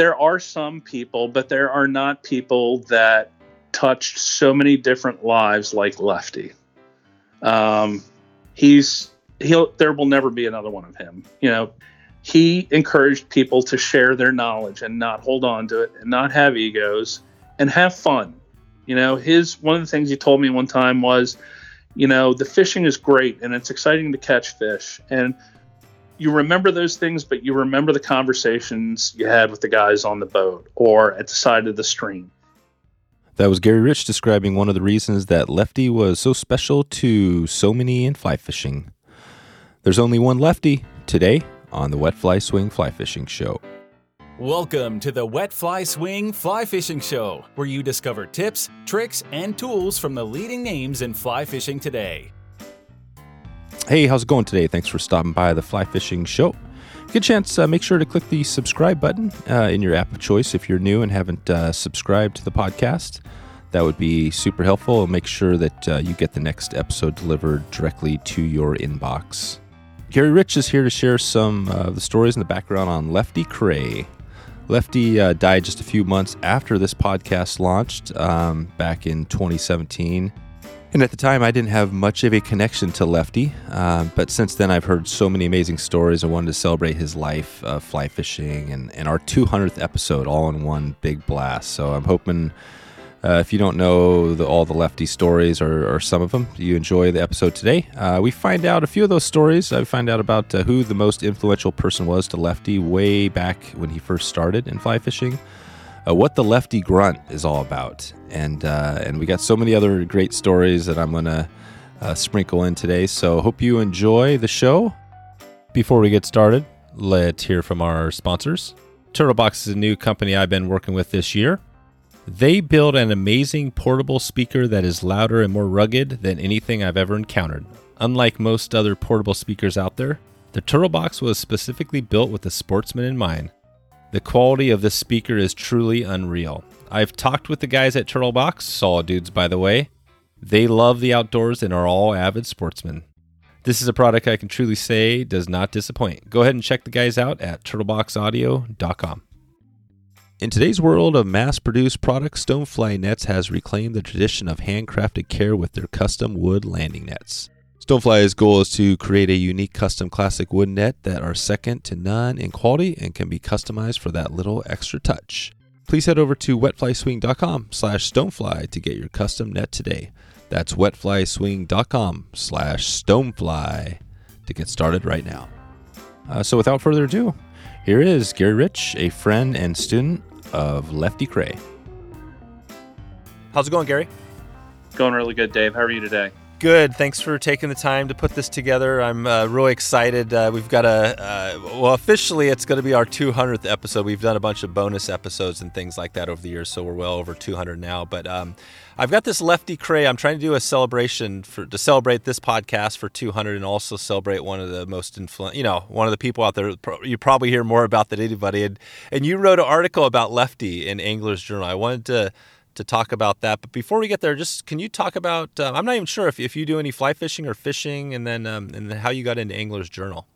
there are some people, but there are not people that touched so many different lives like Lefty. Um, he's he'll there will never be another one of him. You know, he encouraged people to share their knowledge and not hold on to it and not have egos and have fun. You know, his one of the things he told me one time was, you know, the fishing is great and it's exciting to catch fish and you remember those things, but you remember the conversations you had with the guys on the boat or at the side of the stream. That was Gary Reich describing one of the reasons that Lefty was so special to so many in fly fishing. There's only one Lefty today on the Wet Fly Swing Fly Fishing Show. Welcome to the Wet Fly Swing Fly Fishing Show, where you discover tips, tricks, and tools from the leading names in fly fishing today. Hey, how's it going today? Thanks for stopping by the Fly Fishing Show. Good chance, uh, make sure to click the subscribe button uh, in your app of choice if you're new and haven't uh, subscribed to the podcast. That would be super helpful. Make sure that uh, you get the next episode delivered directly to your inbox. Gary Reich is here to share some of the stories in the background on Lefty Kreh. Lefty uh, died just a few months after this podcast launched um, back in 2017. And at the time, I didn't have much of a connection to Lefty, uh, but since then, I've heard so many amazing stories. I wanted to celebrate his life of fly fishing and, and our 200th episode all in one big blast. So I'm hoping uh, if you don't know the, all the Lefty stories or, or, some of them, you enjoy the episode today. Uh, we find out a few of those stories. I find out about uh, who the most influential person was to Lefty way back when he first started in fly fishing uh, what the lefty grunt is all about, and uh, and we got so many other great stories that I'm gonna uh, sprinkle in today. So hope you enjoy the show. Before we get started, let's hear from our sponsors. Turtlebox is a new company I've been working with this year. They build an amazing portable speaker that is louder and more rugged than anything I've ever encountered. Unlike most other portable speakers out there, the Turtlebox was specifically built with the sportsman in mind. The quality of this speaker is truly unreal. I've talked with the guys at Turtlebox, solid dudes by the way. They love the outdoors and are all avid sportsmen. This is a product I can truly say does not disappoint. Go ahead and check the guys out at turtleboxaudio.com. In today's world of mass produced products, Stonefly Nets has reclaimed the tradition of handcrafted care with their custom wood landing nets. Stonefly's goal is to create a unique custom classic wood net that are second to none in quality and can be customized for that little extra touch. Please head over to wetflyswing.com slash stonefly to get your custom net today. That's wetflyswing.com slash stonefly to get started right now. Uh, so without further ado, here is Gary Reich, a friend and student of Lefty Kreh. How's it going, Gary? Going really good, Dave. How are you today? Good. Thanks for taking the time to put this together. I'm uh, really excited. Uh, we've got a, uh, well, officially, it's going to be our 200th episode. We've done a bunch of bonus episodes and things like that over the years, so we're well over 200 now. But um, I've got this Lefty Kreh. I'm trying to do a celebration for to celebrate this podcast for 200 and also celebrate one of the most influential, you know, one of the people out there you probably hear more about than anybody. And, and you wrote an article about Lefty in Angler's Journal. I wanted to to talk about that. But before we get there, just can you talk about? Uh, I'm not even sure if, if you do any fly fishing or fishing, and then um, and how you got into Angler's Journal.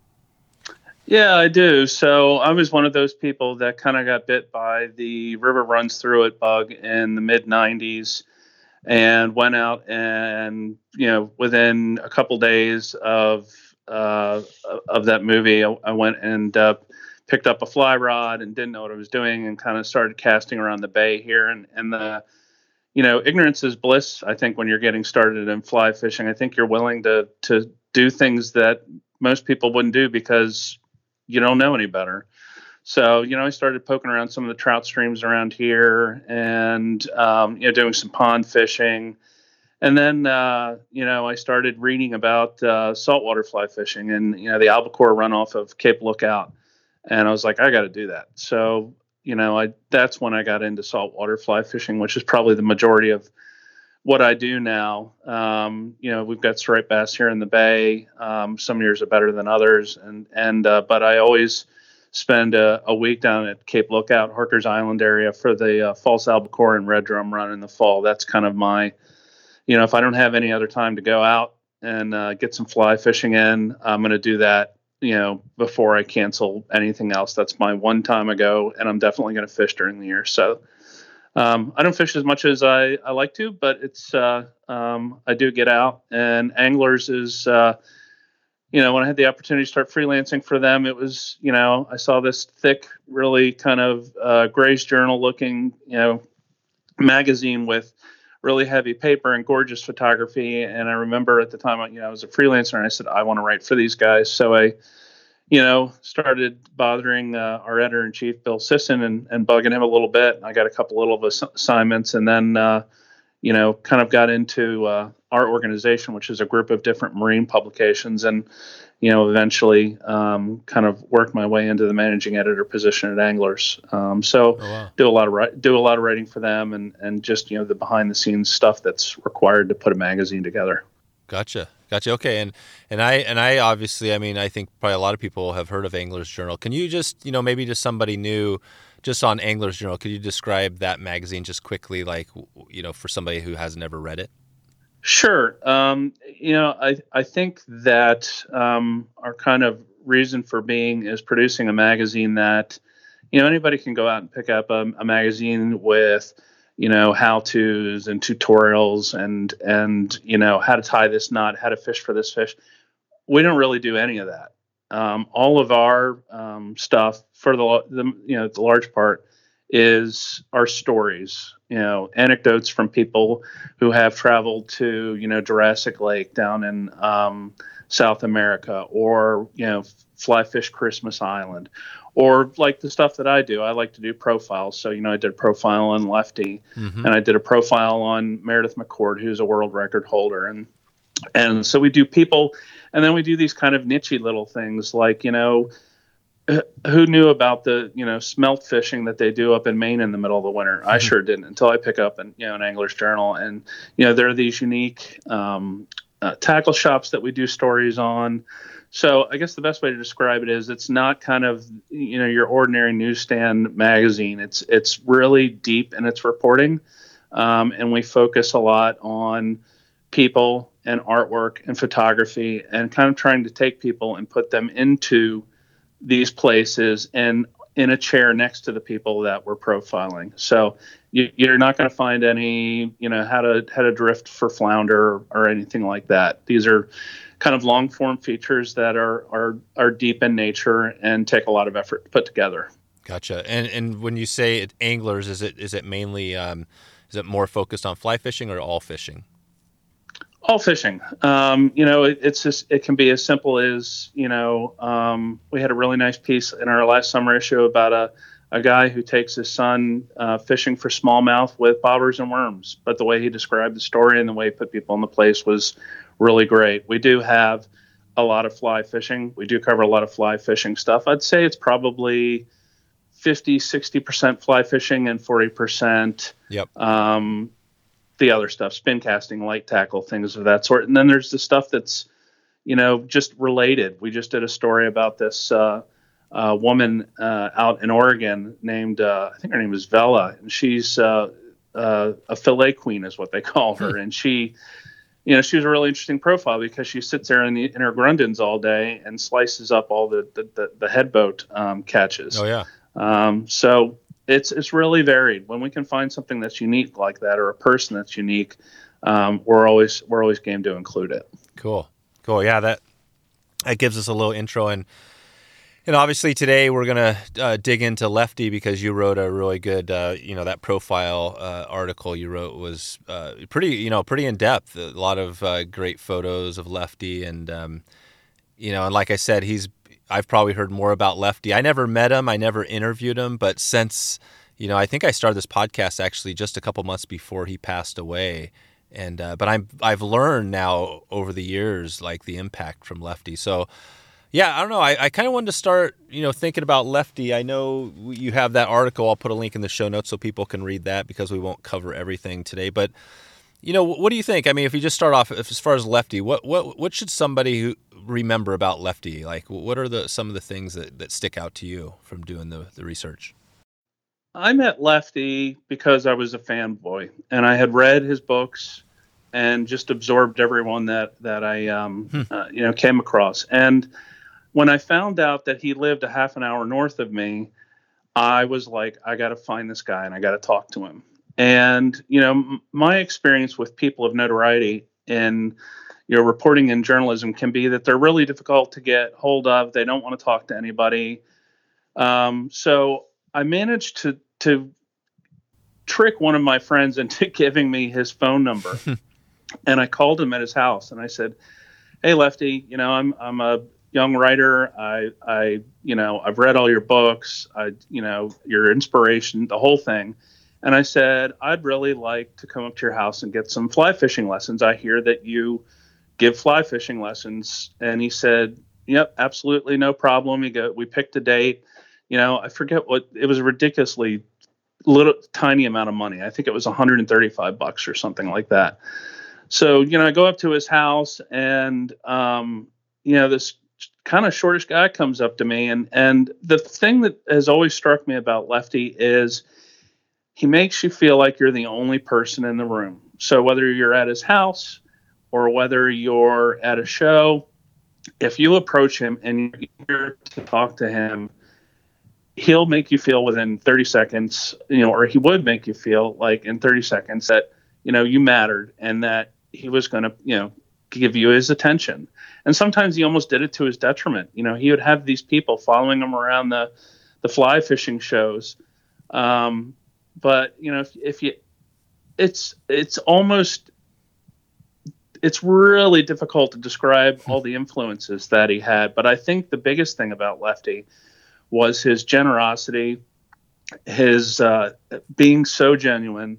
Yeah, I do. So I was one of those people that kind of got bit by the river runs through it bug in the mid '90s, and went out and you know within a couple days of uh, of that movie, I, I went and uh, picked up a fly rod and didn't know what I was doing and kind of started casting around the bay here. And, and the, you know, ignorance is bliss. I think when you're getting started in fly fishing, I think you're willing to, to do things that most people wouldn't do because you don't know any better. So, you know, I started poking around some of the trout streams around here and, um, you know, doing some pond fishing. And then, uh, you know, I started reading about uh, saltwater fly fishing and, you know, the albacore runoff of Cape Lookout and I was like, I got to do that. So you know, I that's when I got into saltwater fly fishing, which is probably the majority of what I do now. Um, you know, we've got striped bass here in the bay. Um, some years are better than others, and and uh, but I always spend a, a, week down at Cape Lookout, Harker's Island area for the uh, false albacore and red drum run in the fall. That's kind of my, you know, if I don't have any other time to go out and uh, get some fly fishing in, I'm going to do that you know, before I cancel anything else. That's my one time ago, and I'm definitely going to fish during the year. So um, I don't fish as much as I, I like to, but it's uh, um, I do get out. And anglers is, uh, you know, when I had the opportunity to start freelancing for them, it was, you know, I saw this thick, really kind of uh, Gray's Journal looking, you know, magazine with really heavy paper and gorgeous photography. And I remember at the time, you know, I was a freelancer and I said, I want to write for these guys. So I, you know, started bothering uh, our editor in chief, Bill Sisson, and, and bugging him a little bit. I got a couple little ass- assignments and then, uh, you know, kind of got into uh, our organization, which is a group of different marine publications. And, you know, eventually um, kind of worked my way into the managing editor position at Anglers. Um, so oh, wow. do a lot of do a lot of writing for them, and and just you know the behind the scenes stuff that's required to put a magazine together. Gotcha, gotcha. Okay, and and I and I obviously, I mean, I think probably a lot of people have heard of Anglers Journal. Can you just you know maybe just somebody new. Just on Anglers Journal, could you describe that magazine just quickly, like you know, for somebody who has never read it? Sure. Um, you know, I I think that um, our kind of reason for being is producing a magazine that you know anybody can go out and pick up a, a magazine with you know how to's and tutorials and and you know how to tie this knot, how to fish for this fish. We don't really do any of that. Um, all of our um, stuff for the, the you know the large part is our stories, you know, anecdotes from people who have traveled to, you know, Jurassic Lake down in um, South America or, you know, fly fish Christmas Island or like the stuff that I do. I like to do profiles. So, you know, I did a profile on Lefty mm-hmm. and I did a profile on Meredith McCord, who's a world record holder. And, and so we do people, and then we do these kind of nichey little things like, you know, who knew about the you know smelt fishing that they do up in Maine in the middle of the winter? I mm-hmm. sure didn't until I pick up an you know an angler's journal, and you know there are these unique um, uh, tackle shops that we do stories on. So I guess the best way to describe it is it's not kind of you know your ordinary newsstand magazine. It's it's really deep in its reporting, um, and we focus a lot on people and artwork and photography and kind of trying to take people and put them into these places and in a chair next to the people that we're profiling. So you, are not going to find any, you know, how to how to drift for flounder or anything like that. These are kind of long form features that are are are deep in nature and take a lot of effort to put together. Gotcha. And and when you say it, anglers, is it is it mainly um, is it more focused on fly fishing or all fishing? All fishing. Um, you know, it, it's just it can be as simple as you know. Um, we had a really nice piece in our last summer issue about a a guy who takes his son uh, fishing for smallmouth with bobbers and worms. But the way he described the story and the way he put people in the place was really great. We do have a lot of fly fishing. We do cover a lot of fly fishing stuff. I'd say it's probably 50, 60% fly fishing and 40% yep. um, the other stuff, spin casting, light tackle, things of that sort. And then there's the stuff that's, you know, just related. We just did a story about this uh, uh, woman uh, out in Oregon named, uh, I think her name is Vela, and she's uh, uh, a fillet queen, is what they call her. Hmm. And she, you know, she was a really interesting profile because she sits there in, the, in her grundens all day and slices up all the the, the, the head boat um, catches. Oh yeah. Um, so it's it's really varied. When we can find something that's unique like that, or a person that's unique, um, we're always we're always game to include it. Cool, cool. Yeah, that that gives us a little intro and. And obviously today we're gonna uh, dig into Lefty because you wrote a really good, uh, you know, that profile uh, article you wrote was uh, pretty, you know, pretty in depth. A lot of uh, great photos of Lefty, and um, you know, and like I said, he's I've probably heard more about Lefty. I never met him, I never interviewed him, but since you know, I think I started this podcast actually just a couple months before he passed away, and uh, but I'm I've learned now over the years like the impact from Lefty. So yeah, I don't know. I, I kind of wanted to start, you know, thinking about Lefty. I know you have that article. I'll put a link in the show notes so people can read that because we won't cover everything today. But you know, what do you think? I mean, if you just start off as far as Lefty, what what what should somebody who remember about Lefty? Like, what are the some of the things that, that stick out to you from doing the, the research? I met Lefty because I was a fanboy, and I had read his books and just absorbed everyone that that I um, hmm. uh, you know came across. And when I found out that he lived a half an hour north of me, I was like, I got to find this guy and I got to talk to him. And you know, m- my experience with people of notoriety in you know reporting in journalism can be that they're really difficult to get hold of. They don't want to talk to anybody. Um, so I managed to to trick one of my friends into giving me his phone number, and I called him at his house and I said, "Hey, Lefty, you know I'm I'm a young writer. I I you know I've read all your books. I you know your inspiration, the whole thing." And I said, I'd really like to come up to your house and get some fly fishing lessons. I hear that you give fly fishing lessons. And he said, Yep, absolutely no problem. He go, we picked a date. You know, I forget what it was a ridiculously little tiny amount of money. I think it was 135 bucks or something like that. So, you know, I go up to his house and um, you know, this kind of shortish guy comes up to me and and the thing that has always struck me about Lefty is he makes you feel like you're the only person in the room. So whether you're at his house or whether you're at a show, if you approach him and you're eager to talk to him, he'll make you feel within 30 seconds, you know, or he would make you feel like in 30 seconds that, you know, you mattered and that he was going to, you know, give you his attention. And sometimes he almost did it to his detriment. You know, he would have these people following him around the, the fly fishing shows. Um, but you know if, if you it's it's almost it's really difficult to describe all the influences that he had but i think the biggest thing about lefty was his generosity his uh, being so genuine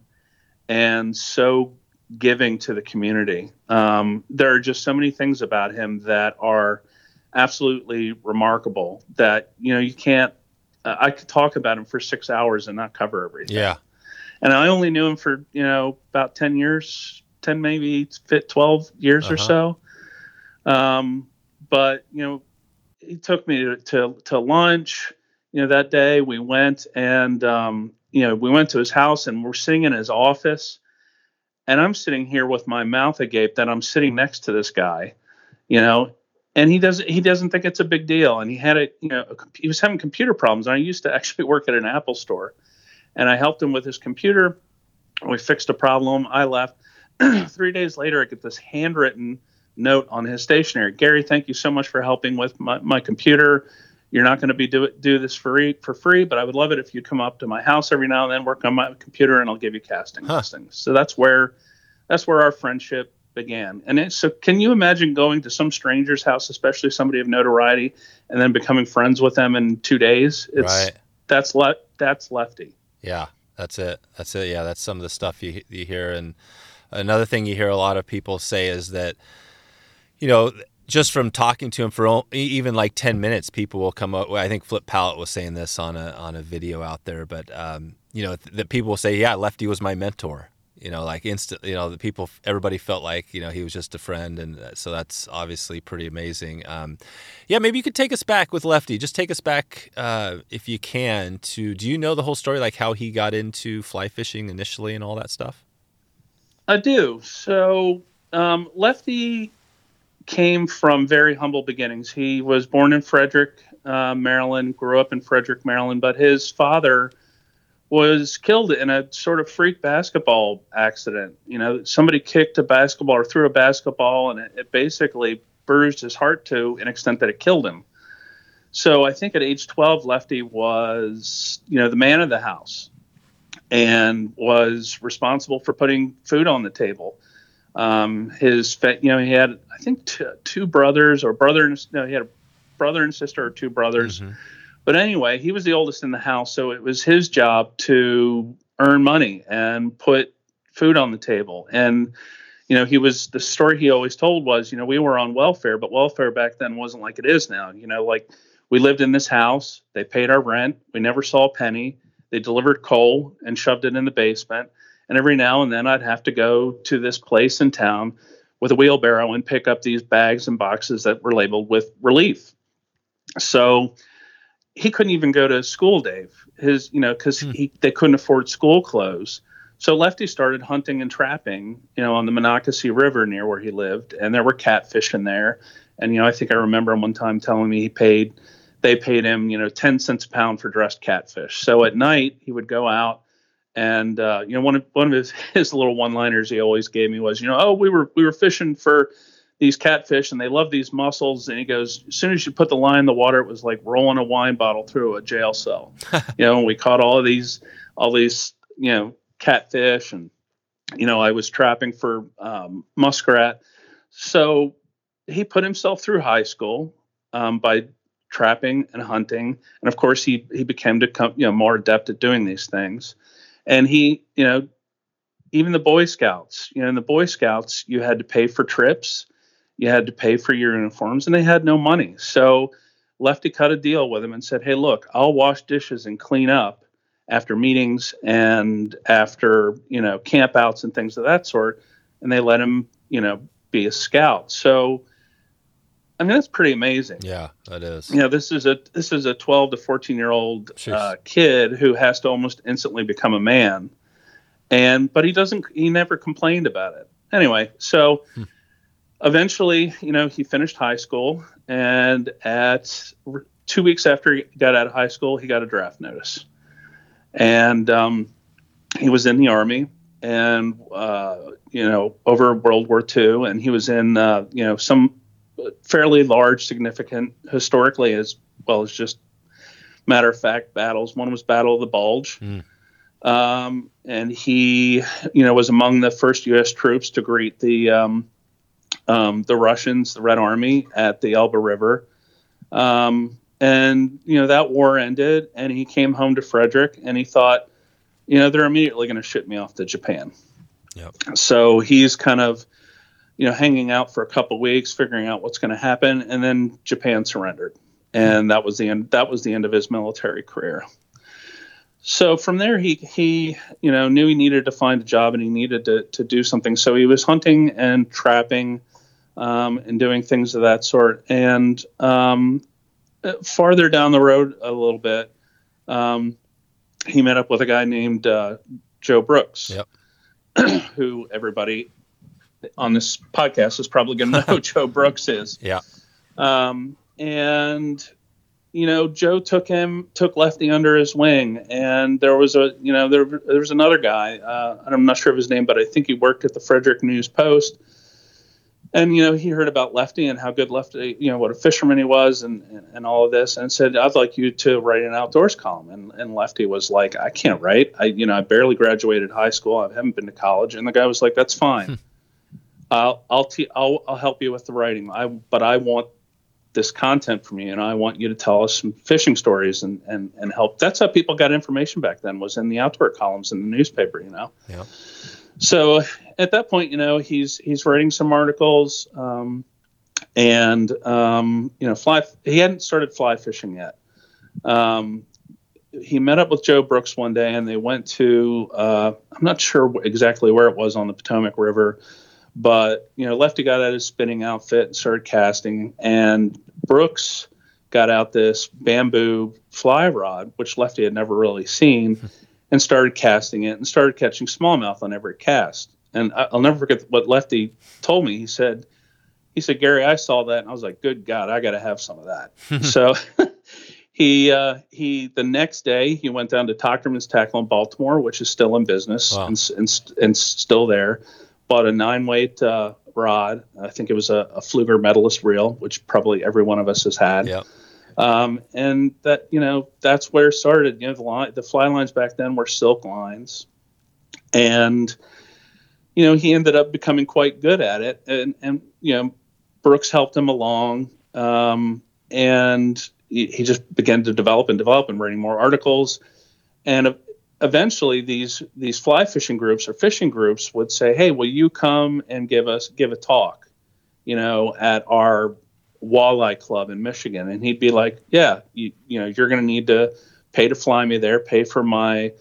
and so giving to the community um, there are just so many things about him that are absolutely remarkable that you know you can't uh, I could talk about him for six hours and not cover everything. Yeah. And I only knew him for, you know, about 10 years, 10, maybe fit 12 years Uh-huh. or so. Um, but, you know, he took me to, to, to lunch, you know, that day we went and, um, you know, we went to his house and we're sitting in his office and I'm sitting here with my mouth agape that I'm sitting next to this guy, you know, and he doesn't he doesn't think it's a big deal. And he had a you know a, he was having computer problems. And i used to actually work at an apple store and i helped him with his computer. We fixed a problem. I left three days later i get this handwritten note on his stationery gary thank you so much for helping with my, my computer you're not going to be do it do this for free, for free but i would love it if you'd come up to my house every now and then work on my computer and i'll give you casting Huh. listings so that's where that's where our friendship began. And it, so, can you imagine going to some stranger's house, especially somebody of notoriety, and then becoming friends with them in two days? It's Right. that's le- that's lefty. Yeah, that's it. That's it. Yeah, that's some of the stuff you you hear. And another thing you hear a lot of people say is that, you know, just from talking to him for even like ten minutes, people will come up. I think Flip Pallot was saying this on a on a video out there, but um, you know, th- that people will say, "Yeah, Lefty was my mentor." You know, like instant. You know, the people, everybody felt like you know he was just a friend, and uh, so that's obviously pretty amazing. Um, yeah, maybe you could take us back with Lefty. Just take us back, uh, if you can, to do you know the whole story, like how he got into fly fishing initially and all that stuff? I do. So, um, Lefty came from very humble beginnings. He was born in Frederick, uh, Maryland, grew up in Frederick, Maryland, but his father was killed in a sort of freak basketball accident. You know, somebody kicked a basketball or threw a basketball, and it, it basically bruised his heart to an extent that it killed him. So I think at age 12, Lefty was, you know, the man of the house and was responsible for putting food on the table. Um, his, you know, he had, I think, t- two brothers or brother, and, no, he had a brother and sister or two brothers. Mhm. But anyway, he was the oldest in the house, so it was his job to earn money and put food on the table. And you know, he was the story he always told was, you know, we were on welfare, but welfare back then wasn't like it is now. You know, like we lived in this house, they paid our rent, we never saw a penny. They delivered coal and shoved it in the basement. And every now and then I'd have to go to this place in town with a wheelbarrow and pick up these bags and boxes that were labeled with relief. So he couldn't even go to school, Dave. His, you know, because Hmm. he they couldn't afford school clothes. So Lefty started hunting and trapping, you know, on the Monocacy River near where he lived, and there were catfish in there. And you know, I think I remember him one time telling me he paid they paid him, you know, 10 cents a pound for dressed catfish. So at night he would go out and uh, you know one of one of his, his little one-liners he always gave me was, you know, oh we were we were fishing for these catfish and they love these mussels. And he goes as soon as you put the line in the water it was like rolling a wine bottle through a jail cell. You know and we caught all of these all these you know catfish and you know i was trapping for um, muskrat. So he put himself through high school um, by trapping and hunting. And of course he he became to you know more adept at doing these things. And he you know even the boy scouts you know in the boy scouts you had to pay for trips. You had to pay for your uniforms and they had no money. So lefty cut a deal with him and said hey look i'll wash dishes and clean up after meetings and after you know campouts and things of that sort. And they let him you know be a scout. So i mean that's pretty amazing. Yeah, that is. you know this is a this is a 12 to 14 year old uh, kid who has to almost instantly become a man. And but he doesn't he never complained about it. Anyway so eventually you know he finished high school and at two weeks after he got out of high school he got a draft notice. And um, he was in the army and uh, you know over world war ii and he was in uh, you know some fairly large significant historically as well as just matter of fact battles. One was battle of the bulge. Um, and he you know was among the first u.s troops to greet the um, um, the russians the red army at the Elbe river. Um, and you know that war ended and he came home to frederick and he thought you know they're immediately going to ship me off to japan. Yep. so he's kind of you know hanging out for a couple weeks figuring out what's going to happen and then japan surrendered. And that was the end that was the end of his military career. So from there he he you know knew he needed to find a job and he needed to, to do something. So he was hunting and trapping um, and doing things of that sort. And um, farther down the road a little bit um, he met up with a guy named uh, joe brooks Yep. who everybody on this podcast is probably going to know who Joe Brooks is. Yeah. Um, and you know, Joe took him took Lefty under his wing, and there was a you know there there was another guy. Uh, I'm not sure of his name, but I think he worked at the Frederick News Post. And you know, he heard about Lefty and how good Lefty, you know, what a fisherman he was, and, and, and all of this, and said, "I'd like you to write an outdoors column." And, and Lefty was like, "I can't write. I, you know, I barely graduated high school. I haven't been to college." And the guy was like, "That's fine. I'll I'll, te- I'll I'll help you with the writing. I but I want this content from you, and I want you to tell us some fishing stories and and and help." That's how people got information back then was in the outdoor columns in the newspaper. You know. Yeah. So at that point, you know, he's he's writing some articles, um, and um, you know, fly. He hadn't started fly fishing yet. Um, he met up with Joe Brooks one day, and they went to. Uh, I'm not sure exactly where it was on the Potomac River, but you know, Lefty got out his spinning outfit and started casting, and Brooks got out this bamboo fly rod, which Lefty had never really seen, and started casting it and started catching smallmouth on every cast. And I'll never forget what Lefty told me. He said, he said, Gary, I saw that and I was like, good God, I got to have some of that. so he, uh, he, the next day he went down to Tochterman's Tackle in Baltimore, which is still in business Wow. and, and, and still there. Bought a nine weight uh, rod. I think it was a, a Pflueger Medalist reel, which probably every one of us has had. Yep. Um, and that you know that's where it started. You know the line, the fly lines back then were silk lines, and you know he ended up becoming quite good at it. And and you know Brooks helped him along, um, and he, he just began to develop and develop and writing more articles. And eventually, these these fly fishing groups or fishing groups would say, "Hey, will you come and give us give a talk?" You know, at our walleye club in Michigan, and he'd be like, "Yeah, you, you know, you're going to need to pay to fly me there, pay for my,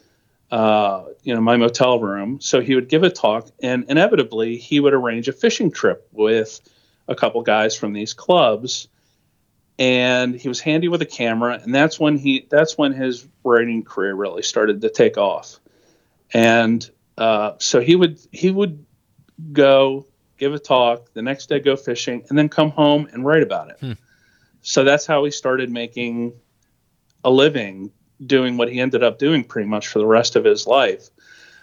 uh, you know, my motel room." So he would give a talk, and inevitably he would arrange a fishing trip with a couple guys from these clubs, and he was handy with a camera, and that's when he that's when his writing career really started to take off, and uh, so he would he would go give a talk, the next day go fishing, and then come home and write about it. Hmm. So that's how he started making a living doing what he ended up doing pretty much for the rest of his life.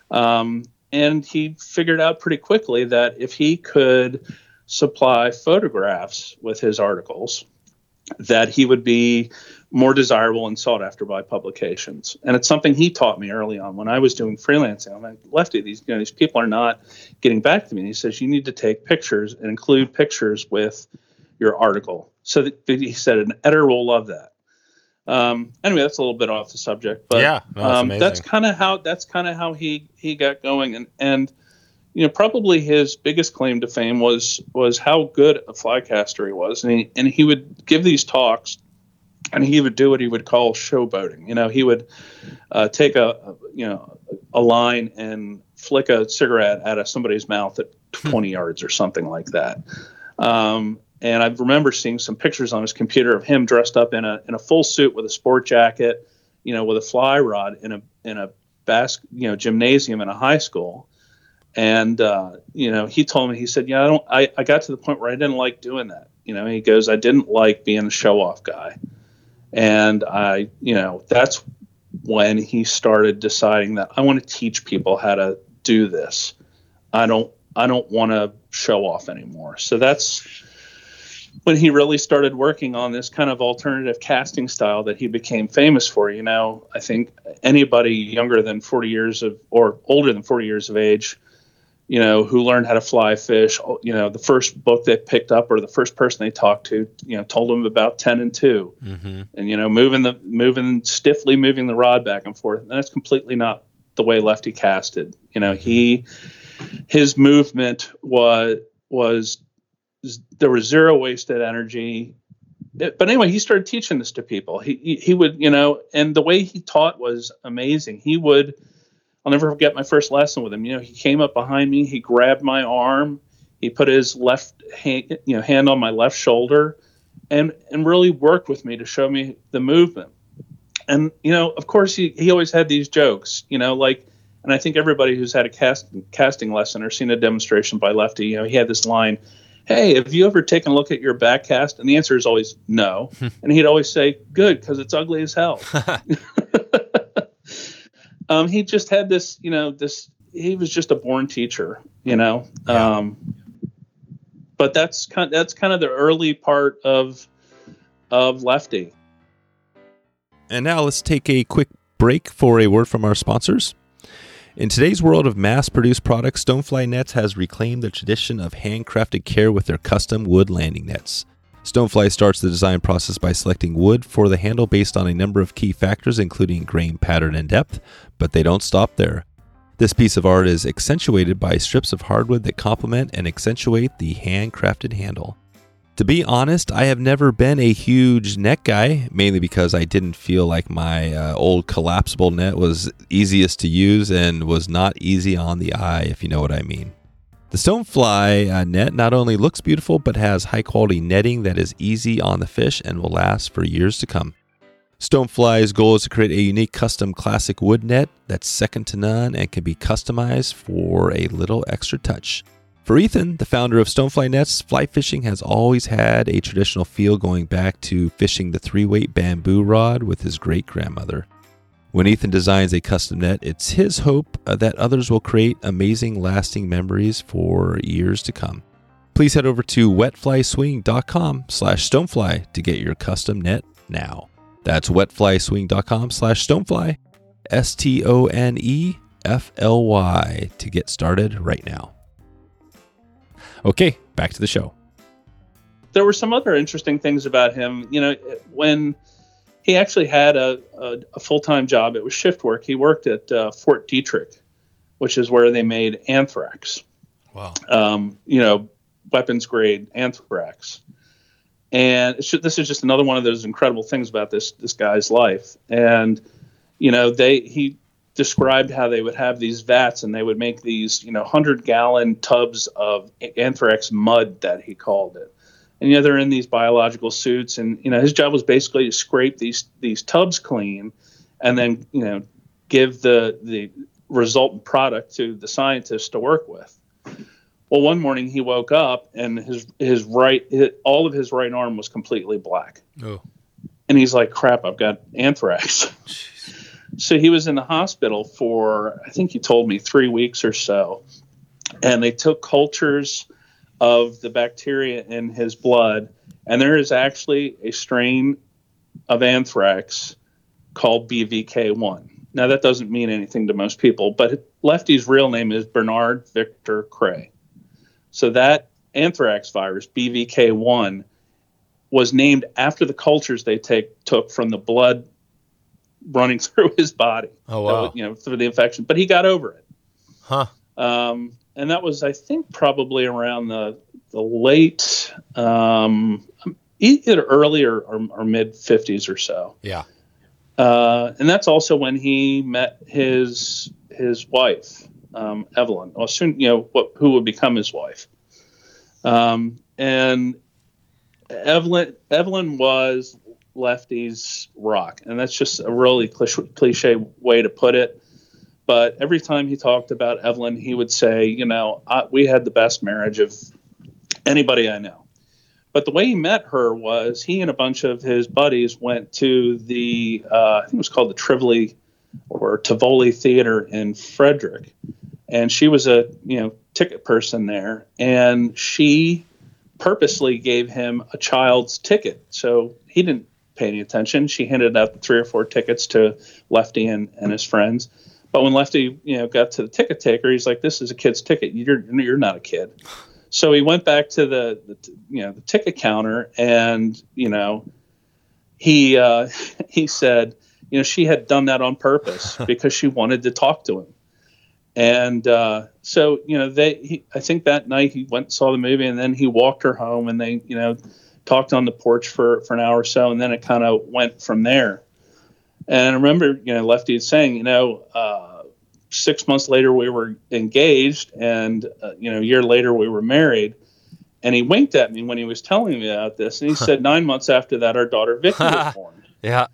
Um, and he figured out pretty quickly that if he could supply photographs with his articles, that he would be more desirable and sought after by publications. And it's something he taught me early on when I was doing freelancing. I'm like, Lefty, these you know, these people are not getting back to me. And he says you need to take pictures and include pictures with your article. So that, he said an editor will love that. Um, anyway, that's a little bit off the subject, but Yeah, no, that's um, that's kind of how that's kind of how he he got going, and and you know probably his biggest claim to fame was was how good a flycaster he was, and he and he would give these talks, and he would do what he would call showboating. You know, he would uh, take a, a you know a line and flick a cigarette out of somebody's mouth at 20 yards or something like that. Um, and I remember seeing some pictures on his computer of him dressed up in a in a full suit with a sport jacket, you know, with a fly rod in a in a bas- you know gymnasium in a high school. And uh, you know, he told me he said, "Yeah, I don't. I, I got to the point where I didn't like doing that. You know, he goes, I didn't like being a show off guy, and I, you know, that's when he started deciding that I want to teach people how to do this. I don't I don't want to show off anymore. So that's when he really started working on this kind of alternative casting style that he became famous for. You know, I think anybody younger than 40 years of or older than 40 years of age, you know, who learned how to fly fish, you know, the first book they picked up or the first person they talked to, you know, told them about 10 and 2 Mm-hmm. and you know moving the moving stiffly moving the rod back and forth. And that's completely not the way lefty casted. You know he his movement was was there was zero wasted energy. It- but anyway he started teaching this to people. He, he he would you know and the way he taught was amazing. He would i'll never forget my first lesson with him you know he came up behind me he grabbed my arm he put his left hand you know hand on my left shoulder and and really worked with me to show me the movement. And you know, of course, he he always had these jokes, you know, like, and I think everybody who's had a cast, casting lesson or seen a demonstration by Lefty, you know, he had this line, "Hey, have you ever taken a look at your back cast?" And the answer is always no, and he'd always say, "Good, because it's ugly as hell." um, he just had this, you know, this. He was just a born teacher, you know. Yeah. Um, but that's kind that's kind of the early part of of Lefty. And now let's take a quick break for a word from our sponsors. In today's world of mass produced products, Stonefly Nets has reclaimed the tradition of handcrafted care with their custom wood landing nets. Stonefly starts the design process by selecting wood for the handle based on a number of key factors, including grain pattern and depth, but they don't stop there. This piece of art is accentuated by strips of hardwood that complement and accentuate the handcrafted handle. To be honest, I have never been a huge net guy, mainly because I didn't feel like my uh, old collapsible net was easiest to use and was not easy on the eye, if you know what I mean. The Stonefly uh, net not only looks beautiful, but has high quality netting that is easy on the fish and will last for years to come. Stonefly's goal is to create a unique custom classic wood net that's second to none and can be customized for a little extra touch. For Ethan, the founder of Stonefly Nets, fly fishing has always had a traditional feel going back to fishing the three weight bamboo rod with his great grandmother. When Ethan designs a custom net, it's his hope uh, that others will create amazing, lasting memories for years to come. Please head over to wetflyswing.com slash stonefly to get your custom net now. That's wetflyswing.com slash stonefly, S T O N E F L Y, to get started right now. Okay, back to the show. There were some other interesting things about him. You know, when he actually had a, a, a full time job, it was shift work. He worked at uh, Fort Detrick, which is where they made anthrax. Wow. um, you know, weapons grade anthrax. And this is just another one of those incredible things about this this guy's life. And you know, they he described how they would have these vats and they would make these you know hundred gallon tubs of anthrax mud that he called it. And you know, they're in these biological suits, and you know, his job was basically to scrape these these tubs clean, and then you know, give the the resultant product to the scientists to work with. Well, one morning he woke up and his his right his, all of his right arm was completely black, Oh, and he's like, "Crap, I've got anthrax." so he was in the hospital for I think he told me three weeks or so, and they took cultures of the bacteria in his blood, and there is actually a strain of anthrax called BVK1. Now that doesn't mean anything to most people, but Lefty's real name is Bernard Victor Kreh. So that anthrax virus, BVK1, was named after the cultures they take took from the blood running through his body. oh wow, you know, through the infection, but he got over it. huh? Um, and that was, I think, probably around the the late, um, either early or, or, or mid fifties or so. Yeah, Uh, and that's also when he met his his wife, um, Evelyn. Well, soon, you know, what, who would become his wife. Um, and Evelyn Evelyn was Lefty's rock, and that's just a really cliche, cliche way to put it. But every time he talked about Evelyn, he would say, "You know, I, we had the best marriage of anybody I know." But the way he met her was he and a bunch of his buddies went to the uh, I think it was called the Trivoli or Tivoli Theater in Frederick, and she was a you know ticket person there, and she purposely gave him a child's ticket, so he didn't pay any attention. She handed out three or four tickets to Lefty and, and his friends. But when Lefty, you know, got to the ticket taker, he's like, "This is a kid's ticket. You're you're not a kid." So he went back to the, the you know the ticket counter, and you know he uh, he said, you know, she had done that on purpose because she wanted to talk to him. And uh, so, you know, they, he, I think that night he went and saw the movie and then he walked her home and they, you know, talked on the porch for, for an hour or so. And then it kind of went from there. And I remember, you know, Lefty saying, you know, uh, six months later we were engaged and, uh, you know, a year later we were married. And he winked at me when he was telling me about this. And he said, nine months after that, our daughter Vicky was born. yeah,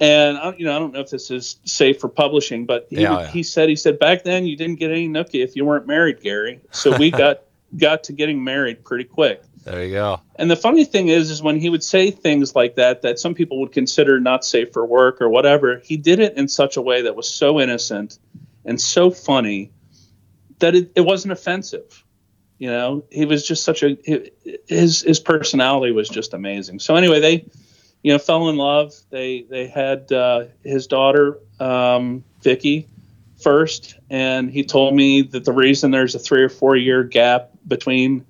And I, you know, I don't know if this is safe for publishing, but he, Yeah, yeah. he said he said back then you didn't get any nookie if you weren't married, Gary. So we got got to getting married pretty quick. There you go. And the funny thing is, is when he would say things like that that some people would consider not safe for work or whatever, he did it in such a way that was so innocent and so funny that it, it wasn't offensive. You know, he was just such a his his personality was just amazing. So anyway, they you know fell in love. They they had uh, his daughter um, Vicky first, and he told me that the reason there's a three or four year gap between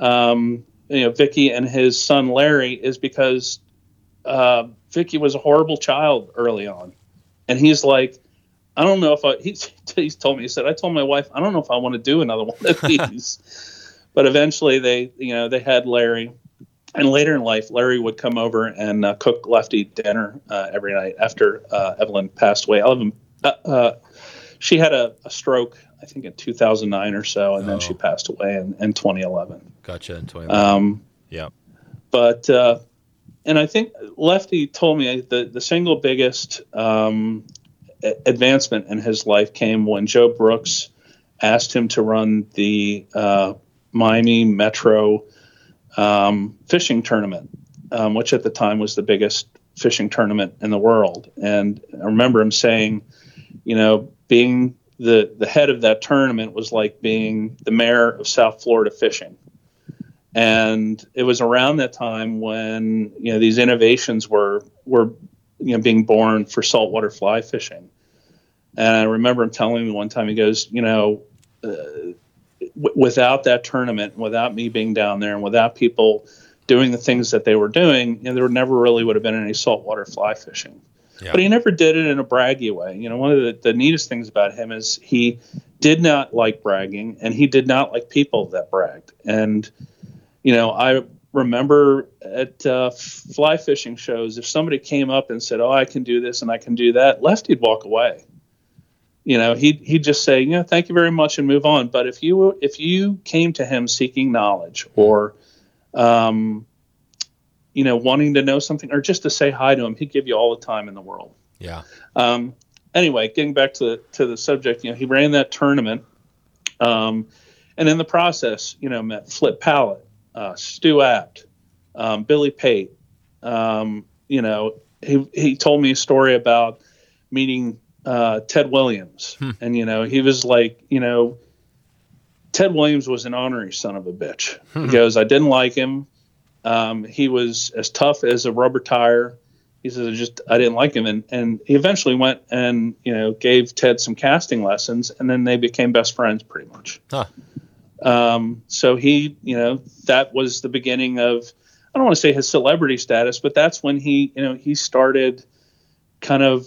um, you know Vicky and his son Larry is because uh, Vicky was a horrible child early on, and he's like, I don't know if I. He's, he's told me he said I told my wife I don't know if I want to do another one of these, but eventually they you know they had Larry. And later in life, Larry would come over and uh, cook Lefty dinner uh, every night after uh, Evelyn passed away. Evelyn, uh, uh, she had a, a stroke, I think, in 2009 or so, and then Oh. she passed away in, in 2011. Gotcha. In 20. Um, yeah. but uh, and I think Lefty told me the the single biggest um, advancement in his life came when Joe Brooks asked him to run the uh, Miami Metro um, fishing tournament, um, which at the time was the biggest fishing tournament in the world. And I remember him saying, you know, being the the head of that tournament was like being the mayor of South Florida fishing. And it was around that time when you know these innovations were were you know being born for saltwater fly fishing. And i remember him telling me one time he goes you know uh, w- without that tournament without me being down there and without people doing the things that they were doing you know, there never really would have been any saltwater fly fishing Yeah. but he never did it in a braggy way you know one of the, the neatest things about him is he did not like bragging and he did not like people that bragged and you know, I remember at uh, fly fishing shows, if somebody came up and said, "Oh, I can do this and I can do that," Lefty'd walk away. You know, he'd he'd just say, "You know, thank you very much," and move on. But if you if you came to him seeking knowledge or, um, you know, wanting to know something or just to say hi to him, he'd give you all the time in the world. Yeah. Um, anyway, getting back to the, to the subject, you know, he ran that tournament, um, and in the process, you know, met Flip Pallot, uh, Stu Apte, um, Billy Pate. Um, you know, he he told me a story about meeting uh, Ted Williams, Hmm. and you know, he was like, you know, Ted Williams was an honorary son of a bitch. He goes, I didn't like him. Um, he was as tough as a rubber tire. He says, I just I didn't like him, and and he eventually went and you know gave Ted some casting lessons, and then they became best friends pretty much. Huh. Um, so he, you know, that was the beginning of I don't want to say his celebrity status, but that's when he, you know, he started kind of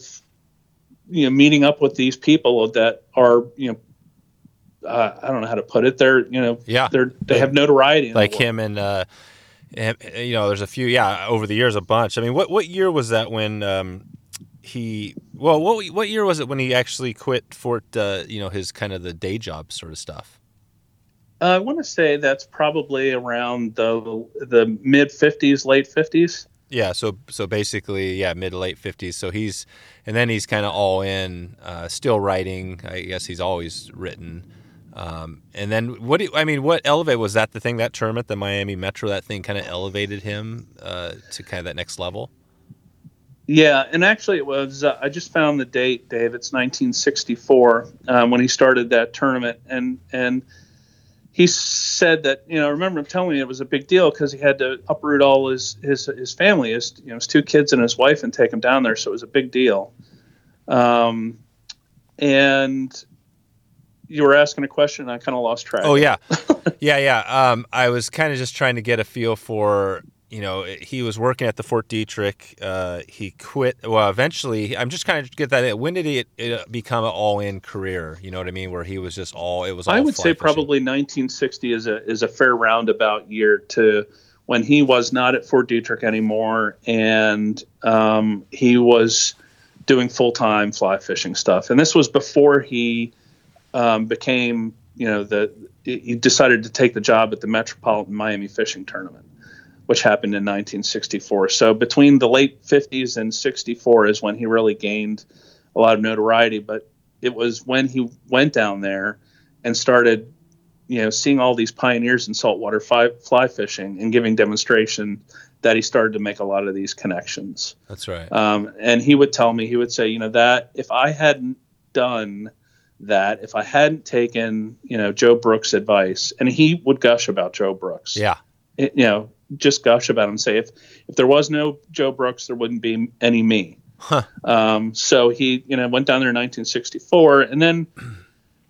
you know meeting up with these people that are you know uh, I don't know how to put it. They're you know Yeah. they're they have notoriety like him and uh, you know, there's a few. Yeah, over the years, a bunch. I mean, what what year was that when um, he? Well, what what year was it when he actually quit Fort? Uh, you know, his kind of the day job sort of stuff. Uh, I want to say that's probably around the the mid '50s, late '50s. Yeah, so so basically, yeah, mid late fifties. So he's, and then he's kind of all in, uh, still writing. I guess he's always written. Um, and then what? Do you, I mean, what elevate was that? The thing that tournament, the Miami Metro, that thing kind of elevated him uh, to kind of that next level. Yeah, and actually, it was. Uh, I just found the date, Dave. It's 1964 um, when he started that tournament, and and he said that you know. I remember him telling me it was a big deal because he had to uproot all his his his family, his you know his two kids and his wife, and take them down there. So it was a big deal. Um, and you were asking a question, and I kind of lost track. Oh yeah, yeah, yeah. Um, I was kind of just trying to get a feel for you know he was working at the Fort Detrick. Uh, he quit. Well, eventually, I'm just kind of get that. When did it, it become an all-in career? You know what I mean? Where he was just all. It was. All I would say fishing. probably 1960 is a is a fair roundabout year to when he was not at Fort Detrick anymore, and um, he was doing full time fly fishing stuff. And this was before he um, became, you know, the he decided to take the job at the Metropolitan Miami Fishing Tournament, which happened in 1964. So between the late 50s and 64 is when he really gained a lot of notoriety. But it was when he went down there and started, you know, seeing all these pioneers in saltwater fly, fly fishing and giving demonstration that he started to make a lot of these connections. That's right. Um, and he would tell me, he would say, you know, that if I hadn't done that, if I hadn't taken, you know, Joe Brooks' advice, and he would gush about Joe Brooks, yeah. it- you know, just gush about him, say if if there was no Joe Brooks, there wouldn't be any me. Huh. Um, so he, you know, went down there in 1964, and then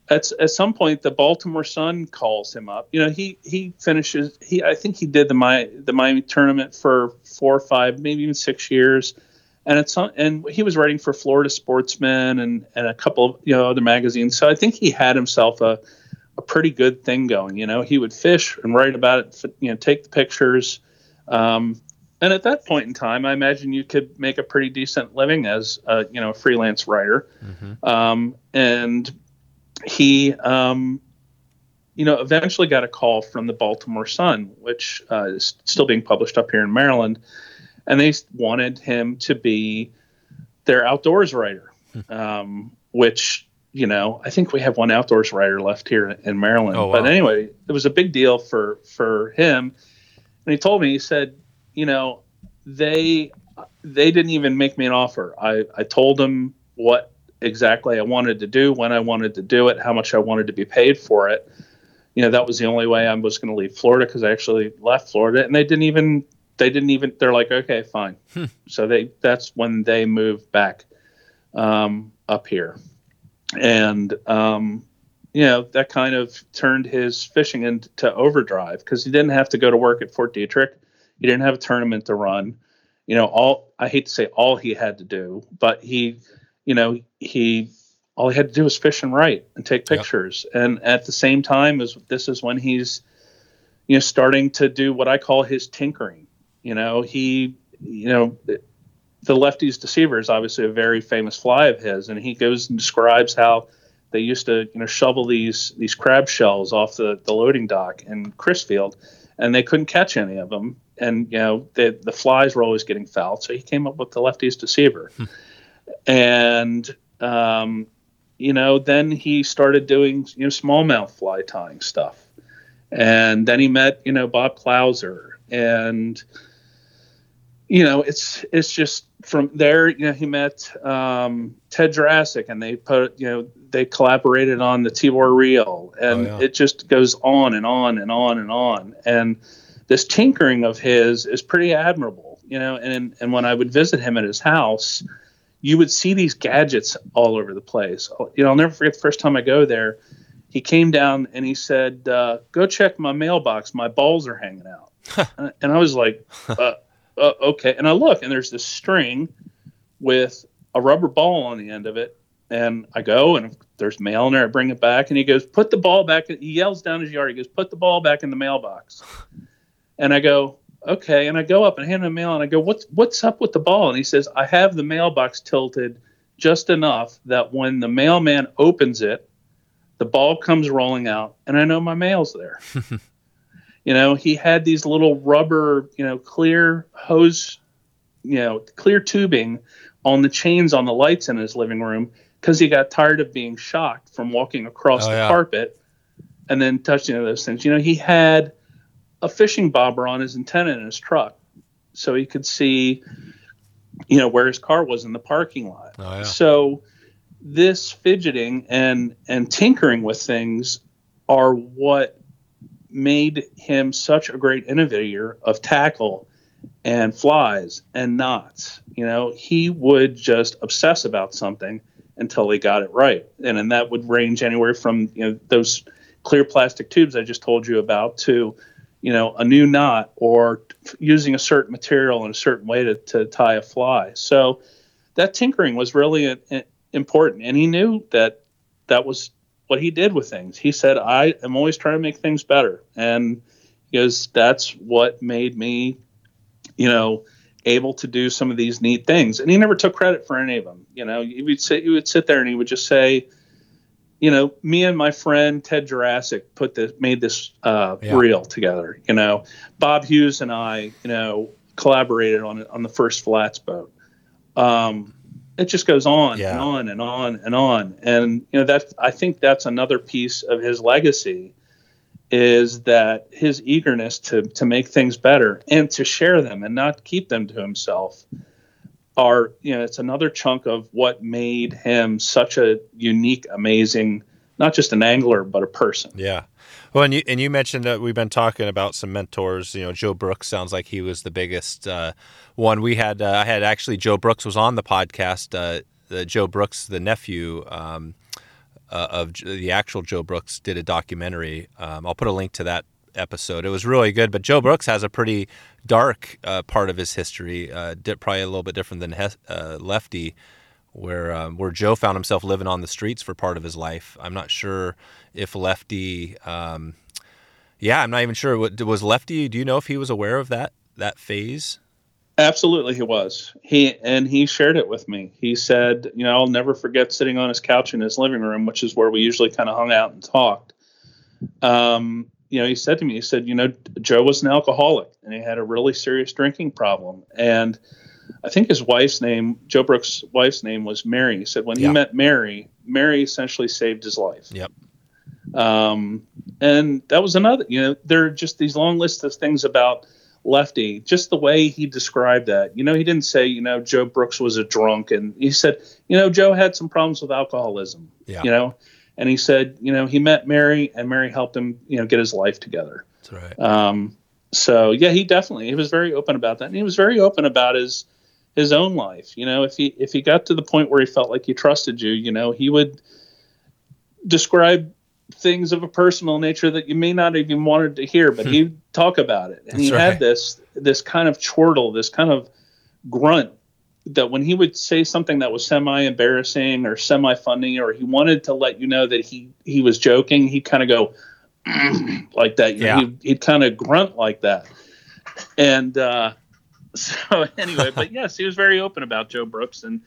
at at some point, the Baltimore Sun calls him up. You know, he he finishes. He I think he did the Mi- the Miami tournament for four or five, maybe even six years. And it's and he was writing for Florida Sportsman and, and a couple of you know other magazines. So I think he had himself a a pretty good thing going. You know, he would fish and write about it. You know, take the pictures. Um, and at that point in time, I imagine you could make a pretty decent living as a, you know a freelance writer. Um, and he, um, you know, eventually got a call from the Baltimore Sun, which uh, is still being published up here in Maryland, and they wanted him to be their outdoors writer, um, which you know I think we have one outdoors writer left here in Maryland. Oh, wow. But anyway, it was a big deal for for him, and he told me he said, you know, they they didn't even make me an offer. I I told them what exactly I wanted to do, when I wanted to do it, how much I wanted to be paid for it. You know, that was the only way I was going to leave Florida because I actually left Florida, and they didn't even they didn't even they're like, okay, fine. So they that's when they moved back um, up here, and um, you know that kind of turned his fishing into overdrive because he didn't have to go to work at Fort Detrick. He didn't have a tournament to run. You know, all I hate to say all he had to do, but he, you know, he all he had to do was fish and write and take Yep. pictures. And at the same time, as this is when he's, you know, starting to do what I call his tinkering. You know, he, you know, the Lefty's Deceiver is obviously a very famous fly of his, and he goes and describes how they used to, you know, shovel these these crab shells off the, the loading dock in Crisfield, and they couldn't catch any of them. And you know, the the flies were always getting fouled, so he came up with the Lefty's Deceiver, and um, you know, then he started doing you know smallmouth fly tying stuff, and then he met you know Bob Clouser, and you know it's it's just from there you know he met um, Ted Juracsik, and they put you know they collaborated on the Tibor reel, and Oh, yeah. it just goes on and on and on and on, and this tinkering of his is pretty admirable, you know. And and when I would visit him at his house, you would see these gadgets all over the place. You know, I'll never forget the first time I go there. He came down and he said, uh, "Go check my mailbox. My balls are hanging out." and I was like, uh, uh, "Okay." And I look, and there's this string with a rubber ball on the end of it. And I go, and there's mail in there. I bring it back, and he goes, "Put the ball back." He yells down his yard. He goes, "Put the ball back in the mailbox." And I go, "Okay." And I go up and hand him the mail, and I go, "What's what's up with the ball?" And he says, "I have the mailbox tilted just enough that when the mailman opens it, the ball comes rolling out, and I know my mail's there." you know, he had these little rubber, you know, clear hose, you know, clear tubing on the chains on the lights in his living room because he got tired of being shocked from walking across Oh, the yeah. carpet and then touching those things. You know, he had a fishing bobber on his antenna in his truck so he could see, you know, where his car was in the parking lot. Oh, yeah. So this fidgeting and and tinkering with things are what made him such a great innovator of tackle and flies and knots. You know, he would just obsess about something until he got it right. And and that would range anywhere from, you know, those clear plastic tubes I just told you about to, you know, a new knot or using a certain material in a certain way to, to tie a fly. So that tinkering was really a, a- important. And he knew that that was what he did with things. He said, I am always trying to make things better. And because that's what made me, you know, able to do some of these neat things. And he never took credit for any of them. You know, he would sit, he would sit there and he would just say, you know, me and my friend Ted Juracsik put this, made this uh, Yeah. reel together. You know, Bob Hughes and I, you know, collaborated on it on the first flats boat. Um, it just goes on Yeah. and on and on and on. And you know, that I think that's another piece of his legacy is that his eagerness to to make things better and to share them and not keep them to himself are you know it's another chunk of what made him such a unique amazing not just an angler but a person Yeah. Well, and you and you mentioned that we've been talking about some mentors. You know, Joe Brooks sounds like he was the biggest uh, one. We had uh, I had actually Joe Brooks was on the podcast. Uh, the Joe Brooks, the nephew um, uh, of the actual Joe Brooks, did a documentary. Um, I'll put a link to that episode. It was really good. But Joe Brooks has a pretty dark uh, part of his history, uh, probably a little bit different than uh, Lefty where um, where Joe found himself living on the streets for part of his life. I'm not sure if Lefty. Um, yeah, I'm not even sure. What was Lefty? Do you know if he was aware of that that phase? absolutely he was he and he shared it with me he said you know i'll never forget sitting on his couch in his living room which is where we usually kind of hung out and talked um, you know he said to me he said you know joe was an alcoholic and he had a really serious drinking problem and i think his wife's name joe brooks wife's name was mary he said when Yeah. he met mary mary essentially saved his life Yep. um, and that was another you know there are just these long lists of things about lefty just the way he described that you know he didn't say you know joe brooks was a drunk and he said you know joe had some problems with alcoholism Yeah. you know and he said you know he met mary and mary helped him you know get his life together That's right. um, so yeah, he definitely he was very open about that, and he was very open about his his own life. You know, if he if he got to the point where he felt like he trusted you, you know, he would describe things of a personal nature that you may not even wanted to hear, but he'd talk about it, and he Hmm. Right. had this this kind of chortle, this kind of grunt that when he would say something that was semi embarrassing or semi funny, or he wanted to let you know that he he was joking, he'd kind of go like that. You know, Yeah. he'd, he'd kind of grunt like that. And uh, so anyway, but yes, he was very open about Joe Brooks and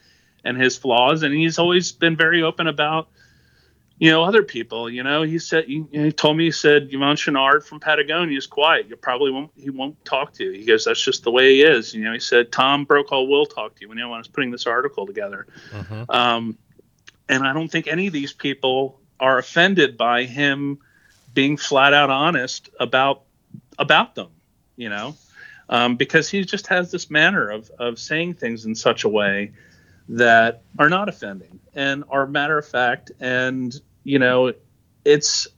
and his flaws, and he's always been very open about you know other people. You know, he said he, he told me he said Yvon Chouinard from Patagonia is quiet. You probably won't he won't talk to you. He goes, that's just the way he is. You know, he said Tom Brokaw will talk to you when you know, I was putting this article together. Mhm. Um, and I don't think any of these people are offended by him being flat out honest about about them, you know, um, because he just has this manner of of saying things in such a way that are not offending and are matter of fact, and you know, it's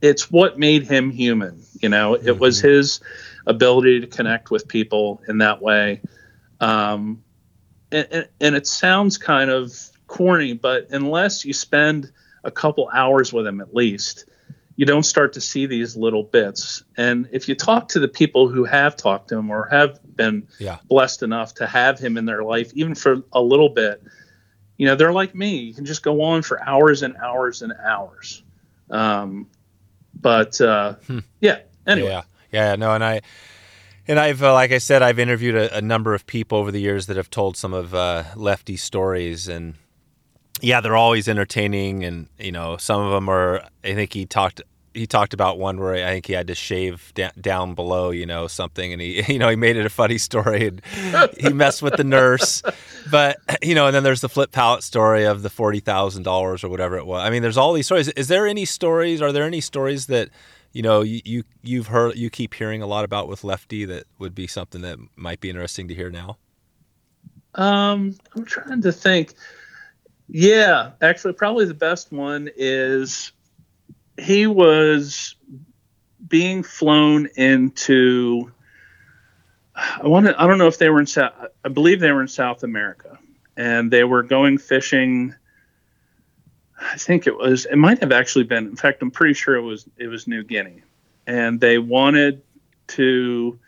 it's what made him human. You know, it mm-hmm. was his ability to connect with people in that way. Um, and, and, and it sounds kind of corny, but unless you spend a couple hours with him at least, you don't start to see these little bits. And if you talk to the people who have talked to him or have been yeah. blessed enough to have him in their life, even for a little bit, you know, they're like me. You can just go on for hours and hours and hours. Um, but uh, hmm. yeah, anyway. Yeah, yeah, no, and I. And I've, uh, like I said, I've interviewed a, a, number of people over the years that have told some of uh, Lefty stories, and yeah, they're always entertaining, and you know, some of them are. I think he talked he talked about one where I think he had to shave da- down below, you know, something, and he, you know, he made it a funny story, and he messed with the nurse, but you know, and then there's the Flip Pallot story of the forty thousand dollars or whatever it was. I mean, there's all these stories. Is there any stories? Are there any stories that you know you, you you've heard you keep hearing a lot about with Lefty that would be something that might be interesting to hear now? Um, I'm trying to think. Yeah, actually, probably the best one is he was being flown into. I want to. I don't know if they were in South. I believe they were in South America, and they were going fishing. I think it was. It might have actually been. In fact, I'm pretty sure it was. It was New Guinea, and they wanted to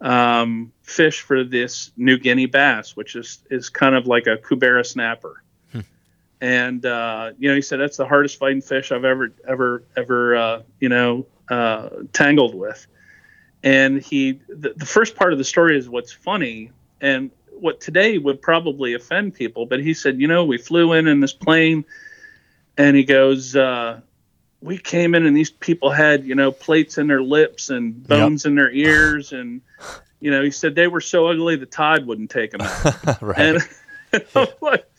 um, fish for this New Guinea bass, which is is kind of like a Cubera snapper and uh, you know he said that's the hardest fighting fish I've ever ever ever uh, you know uh, tangled with. And he the, the, first part of the story is what's funny and what today would probably offend people, but he said you know we flew in in this plane, and he goes. Uh, we came in and these people had you know plates in their lips and bones yep. in their ears and you know he said they were so ugly the tide wouldn't take them out right. and like,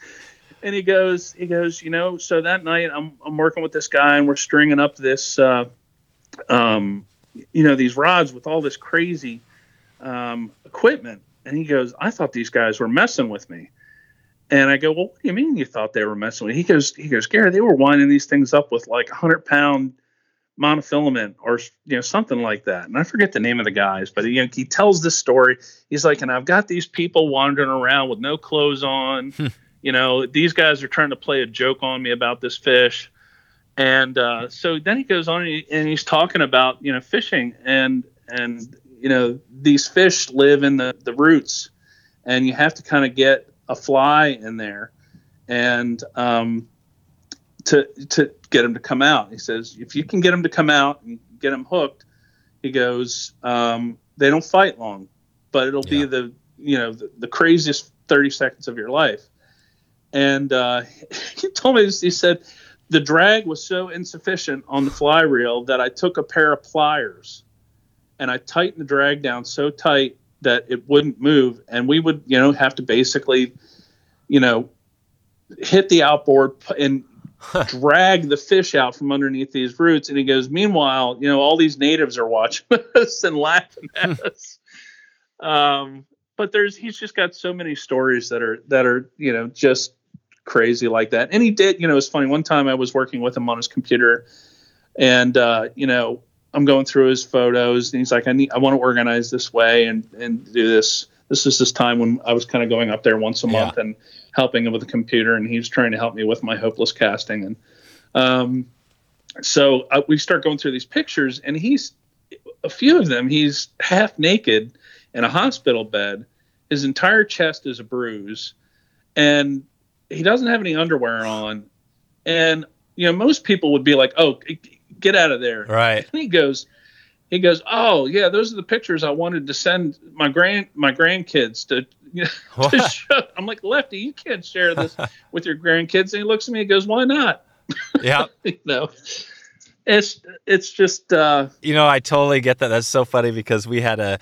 and he goes, he goes, you know, so that night I'm, I'm working with this guy and we're stringing up this, uh, um, you know, these rods with all this crazy um, equipment. And he goes, I thought these guys were messing with me. And I go, well, what do you mean you thought they were messing with me? He goes, he goes, Gary, they were winding these things up with like a hundred pound monofilament or you know something like that and i forget the name of the guys but you know, he tells this story he's like and i've got these people wandering around with no clothes on hmm you know, these guys are trying to play a joke on me about this fish. And uh, so then he goes on and he's talking about, you know, fishing and, and, you know, these fish live in the, the roots and you have to kind of get a fly in there and, um, to, to get them to come out. He says, if you can get them to come out and get them hooked, he goes, um, they don't fight long, but it'll yeah. be the, you know, the, the craziest 30 seconds of your life and uh, he told me this, he said the drag was so insufficient on the fly reel that I took a pair of pliers and I tightened the drag down so tight that it wouldn't move, and we would you know have to basically you know hit the outboard and drag the fish out from underneath these roots. And he goes, meanwhile, you know, all these natives are watching us and laughing at us. Um, but there's he's just got so many stories that are that are you know just crazy like that. And he did, you know, it's funny. One time I was working with him on his computer, and uh, you know, I'm going through his photos, and he's like, "I need, I want to organize this way and and do this." This is this time when I was kind of going up there once a month and helping him with the computer, and he was trying to help me with my hopeless casting. And um, so uh, we start going through these pictures, and he's a few of them. He's half naked in a hospital bed. His entire chest is a bruise, and he doesn't have any underwear on, and you know most people would be like, "Oh, get out of there!" Right. And he goes, he goes, "Oh yeah, those are the pictures I wanted to send my grand my grandkids to." You know, to show. I'm like, Lefty, you can't share this with your grandkids. And he looks at me and goes, "Why not?" Yeah. you know, it's it's just. uh You know, I totally get that. That's so funny because we had a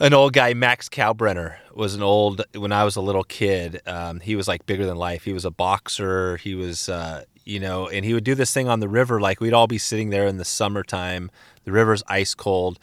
an old guy, Max Kalkbrenner, was an old when I was a little kid. Um, he was like bigger than life. He was a boxer. He was, uh, you know, and he would do this thing on the river. Like we'd all be sitting there in the summertime. The river's ice cold,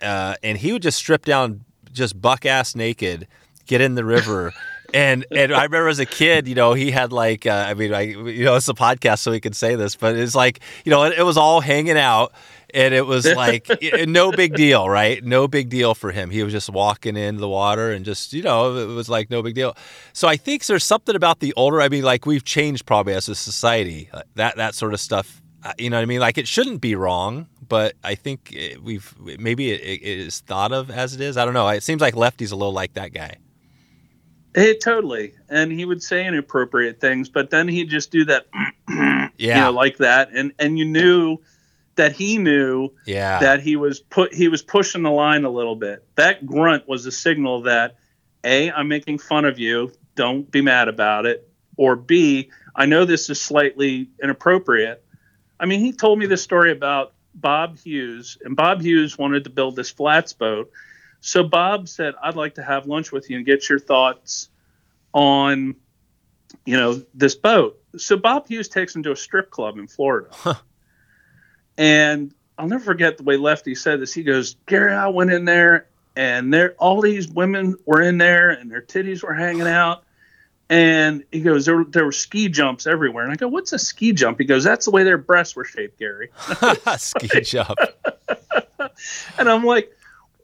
uh, and he would just strip down, just buck ass naked, get in the river. and and I remember as a kid, you know, he had like, uh, I mean, I, you know, it's a podcast, so we can say this, but it's like, you know, it, it was all hanging out, and it was like no big deal, right? No big deal for him. He was just walking in the water and just, you know, it was like no big deal. So I think there's something about the older. I mean, like we've changed probably as a society. uh, That that sort of stuff. uh, You know what I mean? Like it shouldn't be wrong, but I think it- we've maybe it, it is thought of as it is. I don't know. It seems like Lefty's a little like that guy. Hey, totally. And he would say inappropriate things, but then he'd just do that, Yeah. you know, like that, and and you knew that he knew Yeah. that he was put he was pushing the line a little bit. That grunt was a signal that a I'm making fun of you. Don't be mad about it. Or b I know this is slightly inappropriate. I mean, he told me this story about Bob Hughes, and Bob Hughes wanted to build this flats boat. So Bob said, "I'd like to have lunch with you and get your thoughts on, you know, this boat." So Bob Hughes takes him to a strip club in Florida, and I'll never forget the way Lefty said this. He goes, "Gary, I went in there, and there all these women were in there, and their titties were hanging out." And he goes, there, there were ski jumps everywhere. And I go, what's a ski jump? He goes, that's the way their breasts were shaped, Gary. Ski jump. And I'm like,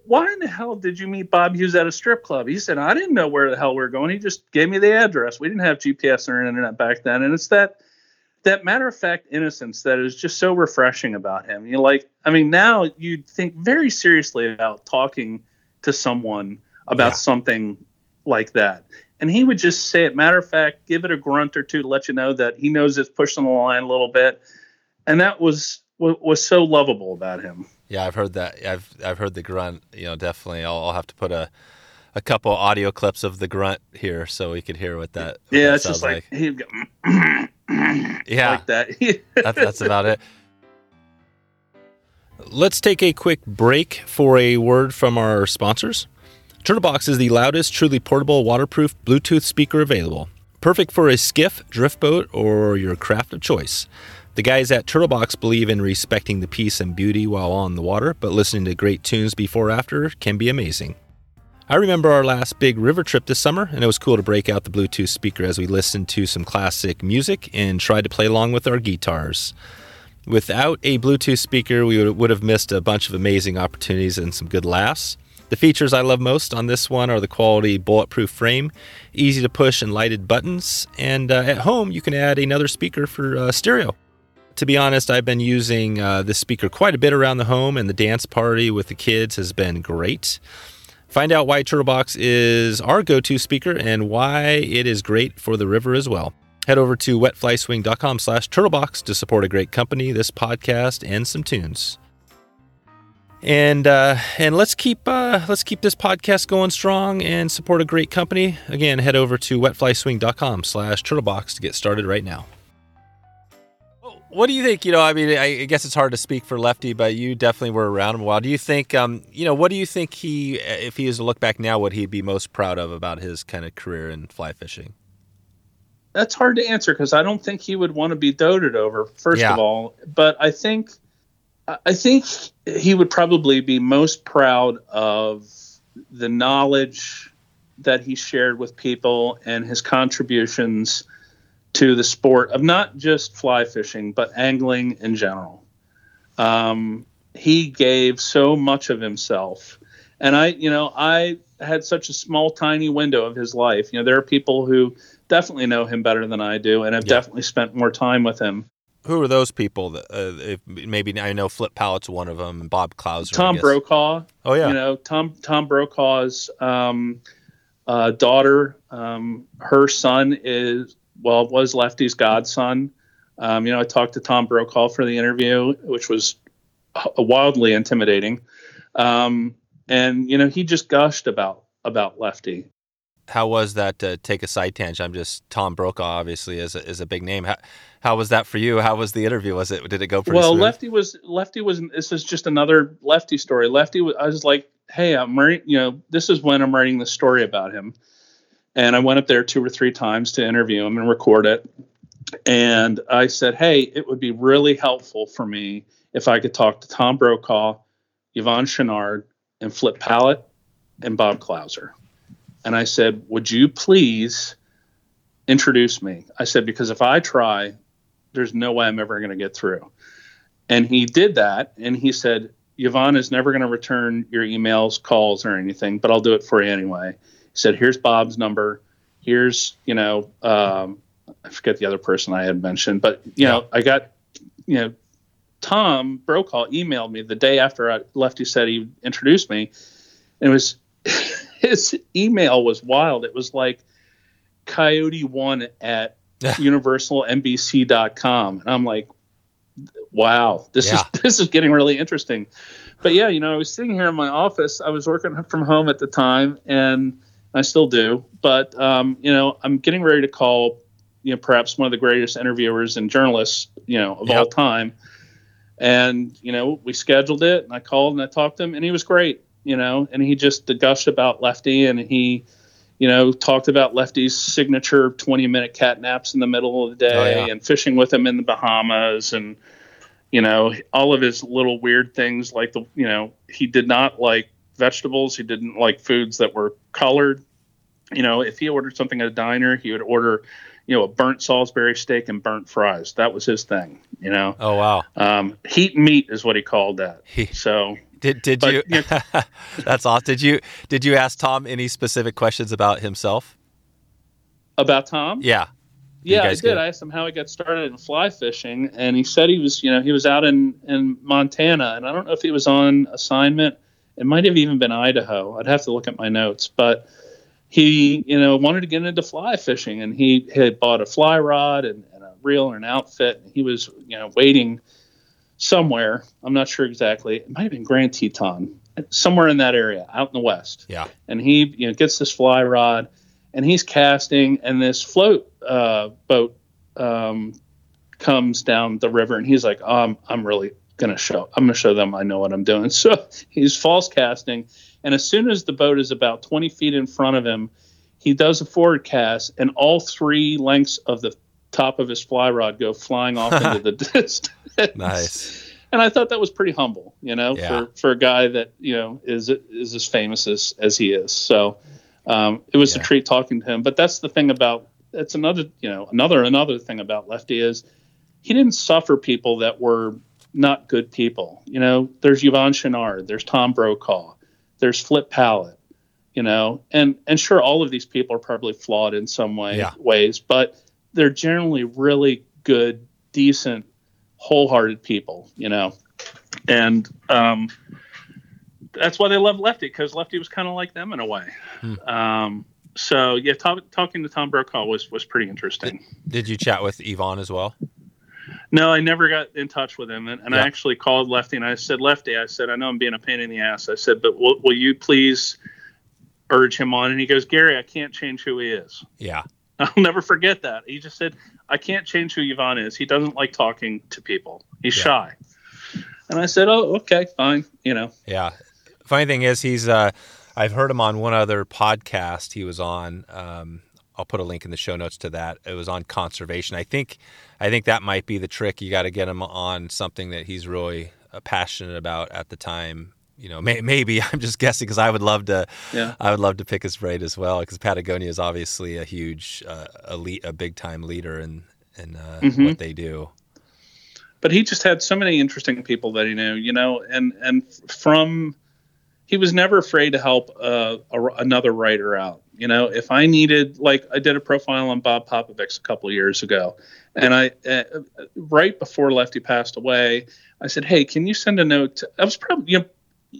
why in the hell did you meet Bob Hughes at a strip club? He said, I didn't know where the hell we were going. He just gave me the address. We didn't have GPS or internet back then. And it's that that matter of fact innocence that is just so refreshing about him. You like, I mean, now you'd think very seriously about talking to someone about Yeah. something like that. And he would just say it matter of fact, give it a grunt or two to let you know that he knows it's pushing the line a little bit. And that was wa- was so lovable about him. Yeah, I've heard that. I've I've heard the grunt. You know, definitely. I'll, I'll have to put a a couple audio clips of the grunt here so we could hear what that. what Yeah, that it's just like, he'd go yeah, like that. that, that's about it. Let's take a quick break for a word from our sponsors. Turtlebox is the loudest, truly portable, waterproof Bluetooth speaker available. Perfect for a skiff, drift boat, or your craft of choice. The guys at Turtlebox believe in respecting the peace and beauty while on the water, but listening to great tunes before or after can be amazing. I remember our last big river trip this summer, and it was cool to break out the Bluetooth speaker as we listened to some classic music and tried to play along with our guitars. Without a Bluetooth speaker, we would- have missed a bunch of amazing opportunities and some good laughs. The features I love most on this one are the quality bulletproof frame, easy to push and lighted buttons, and uh, at home you can add another speaker for uh, stereo. To be honest, I've been using uh, this speaker quite a bit around the home, and the dance party with the kids has been great. Find out why Turtlebox is our go to speaker and why it is great for the river as well. Head over to wetflyswing.com slash turtlebox to support a great company, this podcast, and some tunes. And uh, and let's keep uh, let's keep this podcast going strong and support a great company. Again, head over to wetflyswing.com slash turtlebox to get started right now. What do you think? You know, I mean, I guess it's hard to speak for Lefty, but you definitely were around him a while. Do you think, um, you know, what do you think he, if he was to look back now, what he'd be most proud of about his kind of career in fly fishing? That's hard to answer because I don't think he would want to be doted over. First Yeah. of all, but I think I think he would probably be most proud of the knowledge that he shared with people and his contributions to the sport of not just fly fishing but angling in general. Um, he gave so much of himself, and I, you know, I had such a small, tiny window of his life. You know, there are people who definitely know him better than I do, and have Yeah. definitely spent more time with him. Who are those people? That uh, if maybe I know Flip Pallot's one of them. And Bob Clouser. Tom. Brokaw, Oh yeah. you know, Tom Tom Brokaw's um, uh, daughter, um, her son is well was Lefty's godson. Um, you know, I talked to Tom Brokaw for the interview, which was wildly intimidating, um, and you know, he just gushed about about Lefty. how was that? To take a side tangent. I'm just Tom Brokaw. Obviously, is a, is a big name. How, how was that for you? How was the interview? Was it? Did it go pretty well, smooth? Lefty was Lefty was. This is just another Lefty story. Lefty was. I was like, "Hey, I'm writing. You know, this is when I'm writing the story about him." And I went up there two or three times to interview him and record it. And I said, "Hey, it would be really helpful for me if I could talk to Tom Brokaw, Yvon Chouinard, and Flip Pallot and Bob Clouser." And I said, "Would you please introduce me?" I said, "Because if I try, there's no way I'm ever going to get through." And he did that, and he said, Yvon is never going to return your emails, calls, or anything, but I'll do it for you anyway. Said, Here's Bob's number. Here's, you know, um, I forget the other person I had mentioned, but, you know, I got, you know, Tom Brokaw emailed me the day after I left. He said he introduced me. And it was, his email was wild. It was like coyote one at universalnbc.com. And I'm like, wow, this Yeah. is this is getting really interesting. But yeah, you know, I was sitting here in my office. I was working from home at the time, and I still do. But um, you know, I'm getting ready to call, you know, perhaps one of the greatest interviewers and journalists, you know, of all time. And you know, we scheduled it, and I called and I talked to him, and he was great. You know, and he just gushed about Lefty, and he you know, talked about Lefty's signature 20 minute cat naps in the middle of the day Oh, yeah. and fishing with him in the Bahamas and, you know, all of his little weird things like the, you know, he did not like vegetables. He didn't like foods that were colored. You know, if he ordered something at a diner, he would order, you know, a burnt Salisbury steak and burnt fries. That was his thing, you know. Oh wow. Um, heat meat is what he called that. He- So, Did did But, you? you that's awesome. Did you did you ask Tom any specific questions about himself? about Tom? Yeah. You Yeah, I did. good? I asked him how he got started in fly fishing, and he said he was, you know, he was out in in Montana, and I don't know if he was on assignment. It might have even been Idaho. I'd have to look at my notes, but he, you know, wanted to get into fly fishing, and he had bought a fly rod and, and a reel and an outfit. And he was, you know, waiting somewhere. I'm not sure exactly. It might have been Grand Teton, somewhere in that area, out in the west Yeah. and he you know gets this fly rod and he's casting and this float uh, boat um, comes down the river and he's like I'm, I'm really gonna show i'm gonna show them i know what i'm doing so he's false casting and as soon as the boat is about 20 feet in front of him he does a forward cast and all three lengths of the top of his fly rod go flying off into the distance Nice. and I thought that was pretty humble, you know, Yeah. for for a guy that you know is is as famous as as he is. So um, it was Yeah. a treat talking to him. But that's the thing about that's another you know another another thing about Lefty is he didn't suffer people that were not good people. You know, there's Yvon Chouinard, there's Tom Brokaw, there's Flip Pallot, you know, and and sure all of these people are probably flawed in some way Yeah. ways, but they're generally really good, decent, wholehearted people, you know, and um, that's why they love Lefty because Lefty was kind of like them in a way. Hmm. Um, so yeah, talk, talking to Tom Brokaw was was pretty interesting. Did you chat with Yvon as well? No, I never got in touch with him, and, and Yeah. I actually called Lefty and I said, Lefty, I said, I know I'm being a pain in the ass. I said, but will, will you please urge him on? And he goes, Gary, I can't change who he is. Yeah. I'll never forget that. He just said, I can't change who Yvon is. He doesn't like talking to people. He's Yeah. shy. And I said, Oh, okay, fine. You know, Yeah. Funny thing is, he's. Uh, I've heard him on one other podcast he was on. Um, I'll put a link in the show notes to that. It was on conservation. I think. I think that might be the trick. You got to get him on something that he's really uh, passionate about at the time. You know, may, maybe I'm just guessing because I would love to. yeah. I would love to pick his brain as well because Patagonia is obviously a huge, uh, elite, a big time leader in in uh, Mhm. what they do. but he just had so many interesting people that he knew, you know, and and from he was never afraid to help uh, a, another writer out. You know, if I needed, like, I did a profile on Bob Popovics a couple of years ago, and I uh, right before Lefty passed away, I said, "Hey, can you send a note?" To, I was probably you know.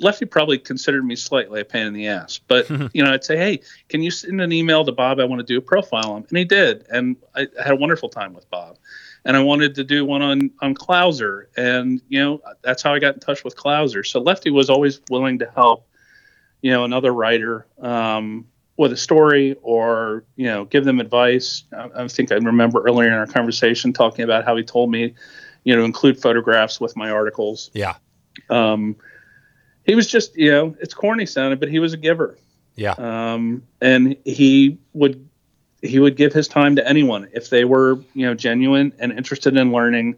Lefty probably considered me slightly a pain in the ass, but you know, I'd say, "Hey, can you send an email to Bob? I want to do a profile on and he did, and I had a wonderful time with Bob and I wanted to do one on on Clouser, and you know that's how I got in touch with Clouser. So Lefty was always willing to help, you know, another writer um, with a story or you know give them advice. I, I think I remember earlier in our conversation talking about how he told me, you know, include photographs with my articles. Yeah. Um, he was just you know it's corny sounding, but he was a giver. Yeah. Um, and he would he would give his time to anyone if they were you know genuine and interested in learning.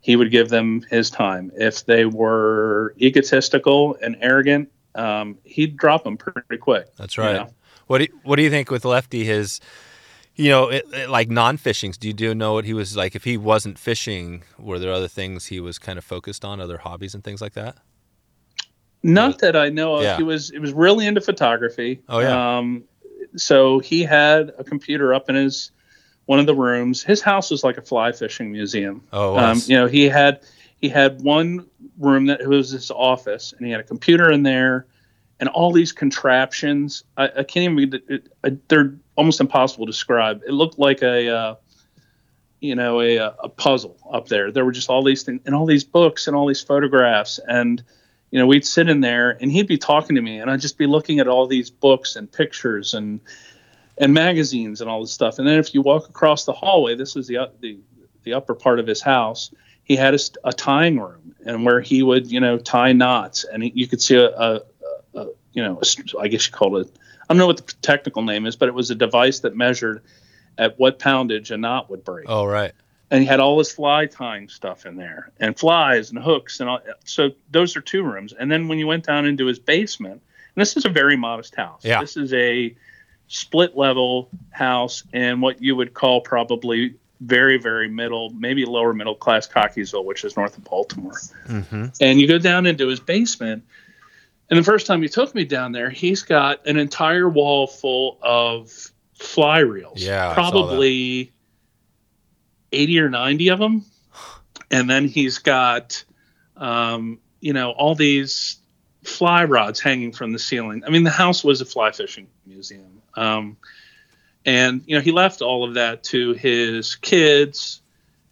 He would give them his time. If they were egotistical and arrogant, um, he'd drop them pretty quick. That's you right. know? What do you, what do you think with Lefty? His, you know, it, it- like non-fishings. Do you do know what he was like? If he wasn't fishing, were there other things he was kind of focused on, other hobbies and things like that? Not that I know of. Yeah. He was he was really into photography. Oh, yeah. Um, so he had a computer up in his one of the rooms. His house was like a fly fishing museum. Oh, Um, you know, he had he had one room that was his office, and he had a computer in there, and all these contraptions. I, I can't even. It, it, they're almost impossible to describe. It looked like a. Uh, you know, a, a puzzle up there. There were just all these things and all these books and all these photographs. And, you know, we'd sit in there and he'd be talking to me and I'd just be looking at all these books and pictures and, and magazines and all this stuff. And then if you walk across the hallway, this is the, the, the upper part of his house. He had a, a tying room and where he would, you know, tie knots and you could see a, a, a, you know, I guess you call it, I don't know what the technical name is, but it was a device that measured at what poundage a knot would break Oh, right. And he had all his fly tying stuff in there and flies and hooks and all so those are two rooms and then when you went down into his basement and this is a very modest house Yeah. this is a split level house in what you would call probably very very middle maybe lower middle class cockeysville which is north of baltimore Mm-hmm. and you go down into his basement and the first time he took me down there he's got an entire wall full of fly reels Yeah, I saw that. probably 80 or 90 of them and then he's got um, you know all these fly rods hanging from the ceiling. I mean the house was a fly fishing museum. Um, and you know he left all of that to his kids.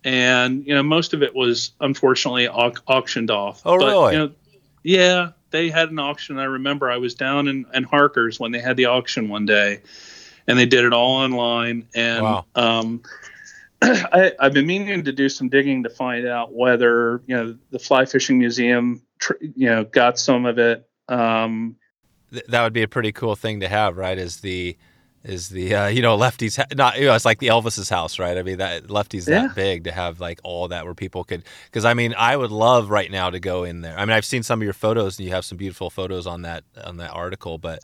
And you know most of it was unfortunately au- auctioned off. Oh, But, really? you know, yeah they had an auction. I remember i was down in, in harkers when they had the auction one day. And they did it all online. And Wow. um, I, I've been meaning to do some digging to find out whether you know the fly fishing museum, tr- you know, got some of it. Um, Th- that would be a pretty cool thing to have, right? Is the is the uh, you know Lefty's ha- not you know it's like the Elvis's house, right? I mean that Lefty's Yeah. that big to have like all that where people could because I mean I would love right now to go in there. I mean I've seen some of your photos and you have some beautiful photos on that on that article, but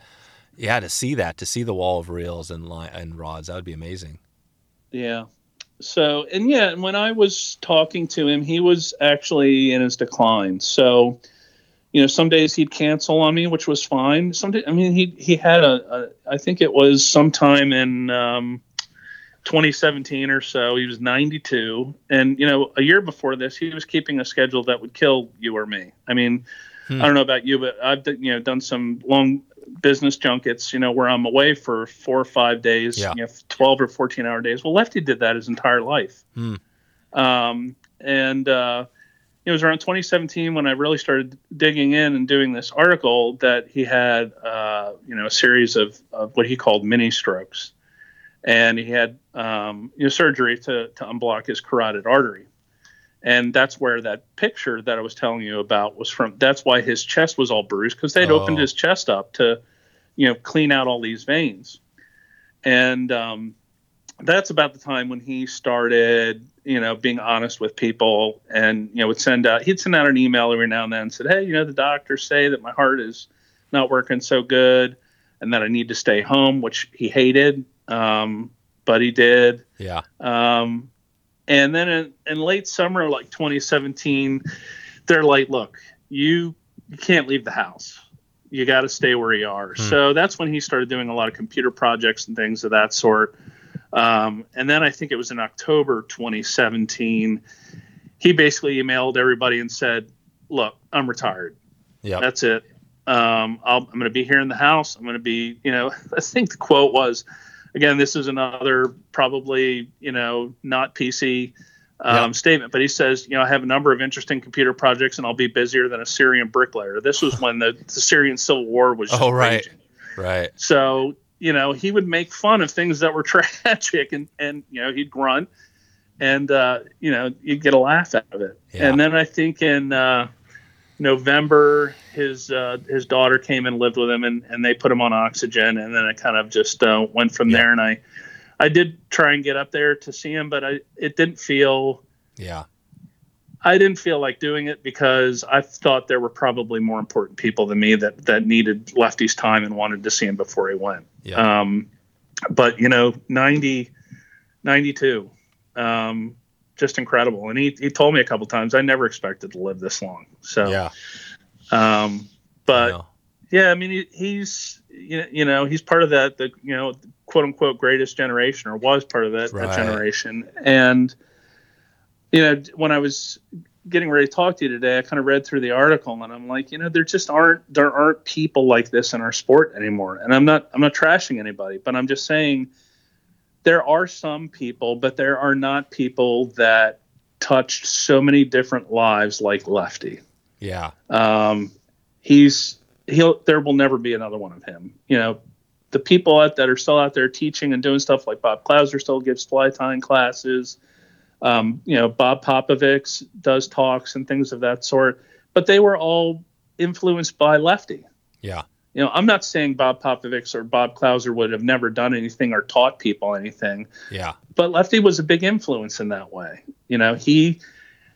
yeah, to see that to see the wall of reels and line and rods that would be amazing. yeah. So and yeah, when I was talking to him, he was actually in his decline. So, you know, some days he'd cancel on me, which was fine. Some day, I mean, he he had a, a I think it was sometime in um, 2017 or so. He was 92, and you know, a year before this, he was keeping a schedule that would kill you or me. I mean, Hmm. I don't know about you, but I've done- you know done some long business junkets, you know, where I'm away for four or five days, Yeah. you know, 12 or 14 hour days. Well, Lefty did that his entire life. Hmm. Um, and uh, it was around 2017 when I really started digging in and doing this article that he had, uh, you know, a series of, of what he called mini strokes. And he had, um, you know, surgery to, to unblock his carotid artery. And that's where that picture that I was telling you about was from. That's why his chest was all bruised because they'd Oh. opened his chest up to, you know, clean out all these veins. And um, that's about the time when he started, you know, being honest with people and, you know, would send out, he'd send out an email every now and then and said, Hey, you know, the doctors say that my heart is not working so good and that I need to stay home, which he hated. Um, but he did. Yeah. Um, and then in, in late summer, like 2017, they're like, look, you, you can't leave the house. You got to stay where you are. Hmm. So that's when he started doing a lot of computer projects and things of that sort. Um, and then I think it was in October 2017, he basically emailed everybody and said, look, I'm retired. Yeah. That's it. Um, I'll, I'm going to be here in the house. I'm going to be, you know, I think the quote was, again, this is another probably, you know, not PC um, Yeah. statement, but he says, you know, I have a number of interesting computer projects and I'll be busier than a Syrian bricklayer. This was when the, the Syrian civil war was. Oh, right. raging. Right. So, you know, he would make fun of things that were tragic and, and, you know, he'd grunt and, uh, you know, you'd get a laugh out of it. Yeah. And then I think in, uh, November, his uh, his daughter came and lived with him, and, and they put him on oxygen, and then it kind of just uh, went from Yeah. there. And I I did try and get up there to see him, but I it didn't feel Yeah. I didn't feel like doing it because I thought there were probably more important people than me that that needed Lefty's time and wanted to see him before he went. Yeah. Um, but you know, 90, 92, um, just incredible. And he, he told me a couple times, I never expected to live this long. So, yeah. um, but No. yeah, I mean, he, he's, you know, he's part of that, the, you know, quote unquote greatest generation or was part of that, that generation. And, you know, when I was getting ready to talk to you today, I kind of read through the article and I'm like, you know, there just aren't, there aren't people like this in our sport anymore. And I'm not, I'm not trashing anybody, but I'm just saying there are some people, but there are not people that touched so many different lives like Lefty. Yeah. Um, he's he'll there will never be another one of him. You know, the people out that are still out there teaching and doing stuff like Bob Clouser still gives fly tying classes. Um, you know, Bob Popovics does talks and things of that sort, but they were all influenced by Lefty. Yeah. You know, I'm not saying Bob Popovics or Bob Clouser would have never done anything or taught people anything, Yeah. but Lefty was a big influence in that way. You know, he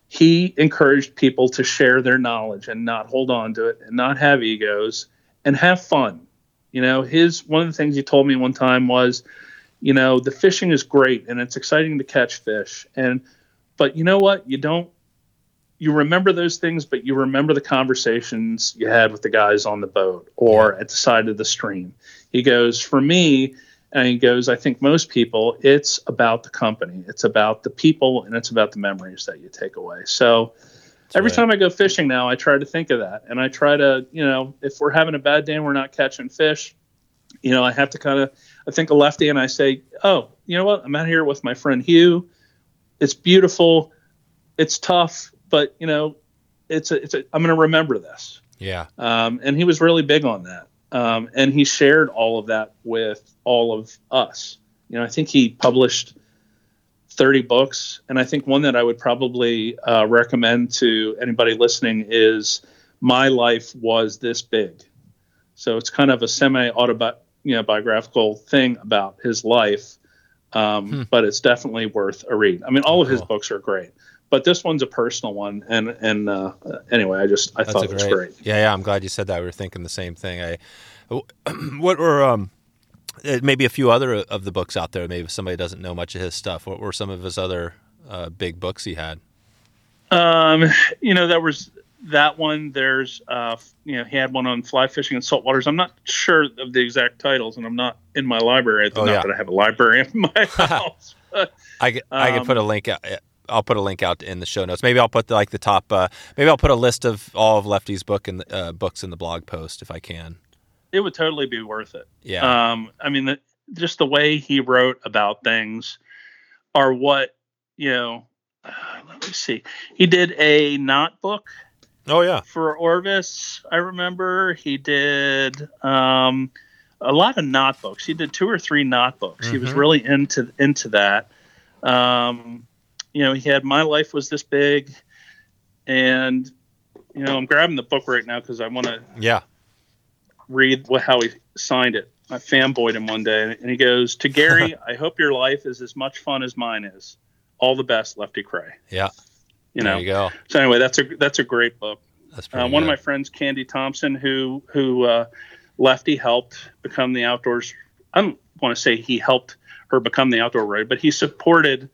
he encouraged people to share their knowledge and not hold on to it and not have egos and have fun. You know, his one of the things he told me one time was, you know, the fishing is great and it's exciting to catch fish and but you know what? You don't you remember those things, but you remember the conversations you had with the guys on the boat or at the side of the stream. He goes, for me, and he goes, I think most people, it's about the company, it's about the people, and it's about the memories that you take away. So every right. time I go fishing now, I try to think of that. And I try to, you know, if we're having a bad day and we're not catching fish, you know, I have to kind of, I think a lefty and I say, oh, you know what? I'm out here with my friend Hugh. It's beautiful. It's tough, but, you know, it's a, it's a, I'm going to remember this. Yeah. Um, and he was really big on that. Um, and he shared all of that with all of us. You know, I think he published 30 books. And I think one that I would probably uh, recommend to anybody listening is My Life Was This Big. So it's kind of a semi autobi- you know, biographical thing about his life. Um, Hmm. But it's definitely worth a read. I mean, all of his Cool. books are great, but this one's a personal one. And and uh, anyway, I just I That's thought it was great. Yeah, yeah. I'm glad you said that. We were thinking the same thing. I, what were um, uh, maybe a few other of the books out there. Maybe somebody doesn't know much of his stuff. What were some of his other uh, big books he had? Um, you know, there was that one. There's, uh, you know, he had one on fly fishing and saltwaters. I'm not sure of the exact titles, and I'm not in my library. Oh, not yeah. that I have a library in my house. But, I, c- I could Um, put a link. out- I'll put a link out in the show notes. Maybe I'll put the, like the top. Uh, maybe I'll put a list of all of Lefty's book and uh, books in the blog post if I can. it would totally be worth it. Yeah. Um, I mean, the, just the way he wrote about things are what you know. Uh, let me see. He did a knot book oh yeah. for Orvis. I remember he did um, a lot of knot books. He did two or three knot books. He was Mhm. really into into that. Um, you know, he had My Life Was This Big, and you know, I'm grabbing the book right now because I want to Yeah. read what how he signed it. I fanboyed him one day, and he goes to Gary. I hope your life is as much fun as mine is. All the best, Lefty Kreh. Yeah. You there know. you go. So anyway, that's a that's a great book. That's Uh, one of my friends, Candy Thompson, who who uh, Lefty helped become the outdoors. I don't want to say he helped her become the outdoor writer, but he supported,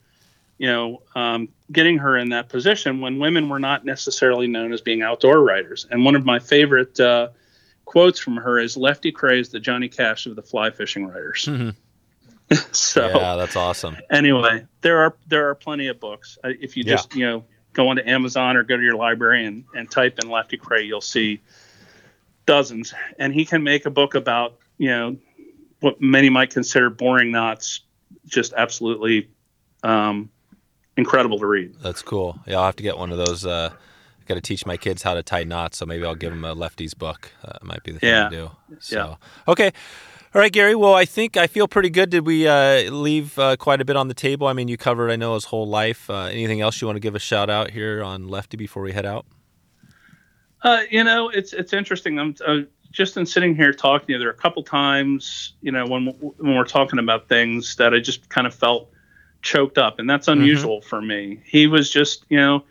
you know, um, getting her in that position when women were not necessarily known as being outdoor writers. And one of my favorite uh, quotes from her is, "Lefty Kreh is the Johnny Cash of the fly fishing writers." Mhm. so yeah, that's awesome. anyway, there are there are plenty of books. If you Yeah. just you know go onto Amazon or go to your library and, and type in Lefty Kreh, you'll see dozens. And he can make a book about you know what many might consider boring knots, just absolutely um, incredible to read. That's cool. Yeah, I'll have to get one of those. Uh, Got to teach my kids how to tie knots, so maybe I'll give them a lefty's book. Uh, might be the thing Yeah. to do. So, okay. All right, Gary. Well, I think I feel pretty good. Did we uh, leave uh, quite a bit on the table? I mean, you covered, I know, his whole life. Uh, anything else you want to give a shout out here on Lefty before we head out? Uh, you know, it's it's interesting. I'm uh, just in sitting here talking to you. There are a couple times, you know, when when we're talking about things that I just kind of felt choked up, and that's Mm-hmm. unusual for me. He was just, you know,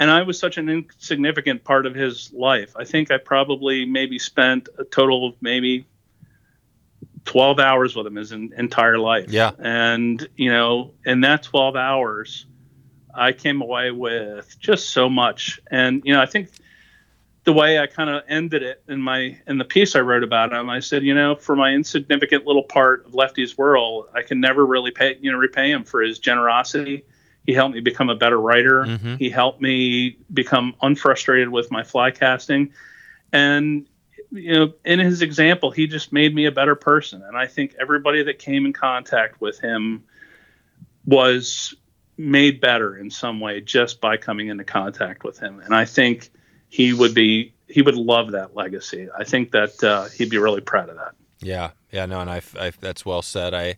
and I was such an insignificant part of his life. I think I probably maybe spent a total of maybe 12 hours with him his en- entire life. Yeah. And, you know, in that 12 hours, I came away with just so much. And, you know, I think the way I kind of ended it in my in the piece I wrote about him, I said, you know, for my insignificant little part of Lefty's world, I can never really pay, you know, repay him for his generosity. He helped me become a better writer. Mhm. He helped me become unfrustrated with my fly casting. And you know, in his example, he just made me a better person. And I think everybody that came in contact with him was made better in some way just by coming into contact with him. And I think he would be he would love that legacy. I think that uh, he'd be really proud of that. Yeah, yeah, no, and I, I that's well said. I,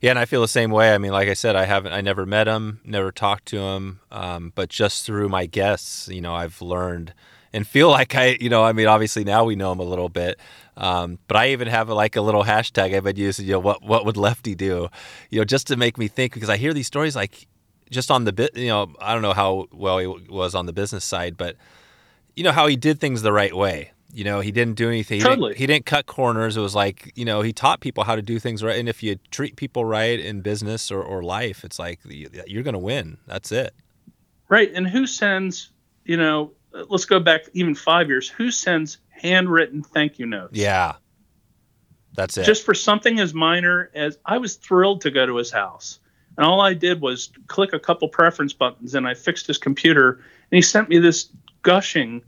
yeah, and I feel the same way. I mean, like I said, I haven't, I never met him, never talked to him, um, but just through my guests, you know, I've learned and feel like I, you know, I mean, obviously now we know him a little bit, um, but I even have like a little hashtag I've been using. You know, what what would Lefty do? You know, just to make me think because I hear these stories like just on the bit. You know, I don't know how well he was on the business side, but you know how he did things the right way. You know, he didn't do anything. He, Totally. didn't, he didn't cut corners. It was like, you know, he taught people how to do things right. And if you treat people right in business or, or life, it's like you- you're going to win. That's it. Right. And who sends, you know, let's go back even five years. Who sends handwritten thank you notes? Yeah. That's it. just for something as minor as I was thrilled to go to his house. And all I did was click a couple preference buttons and I fixed his computer and he sent me this gushing,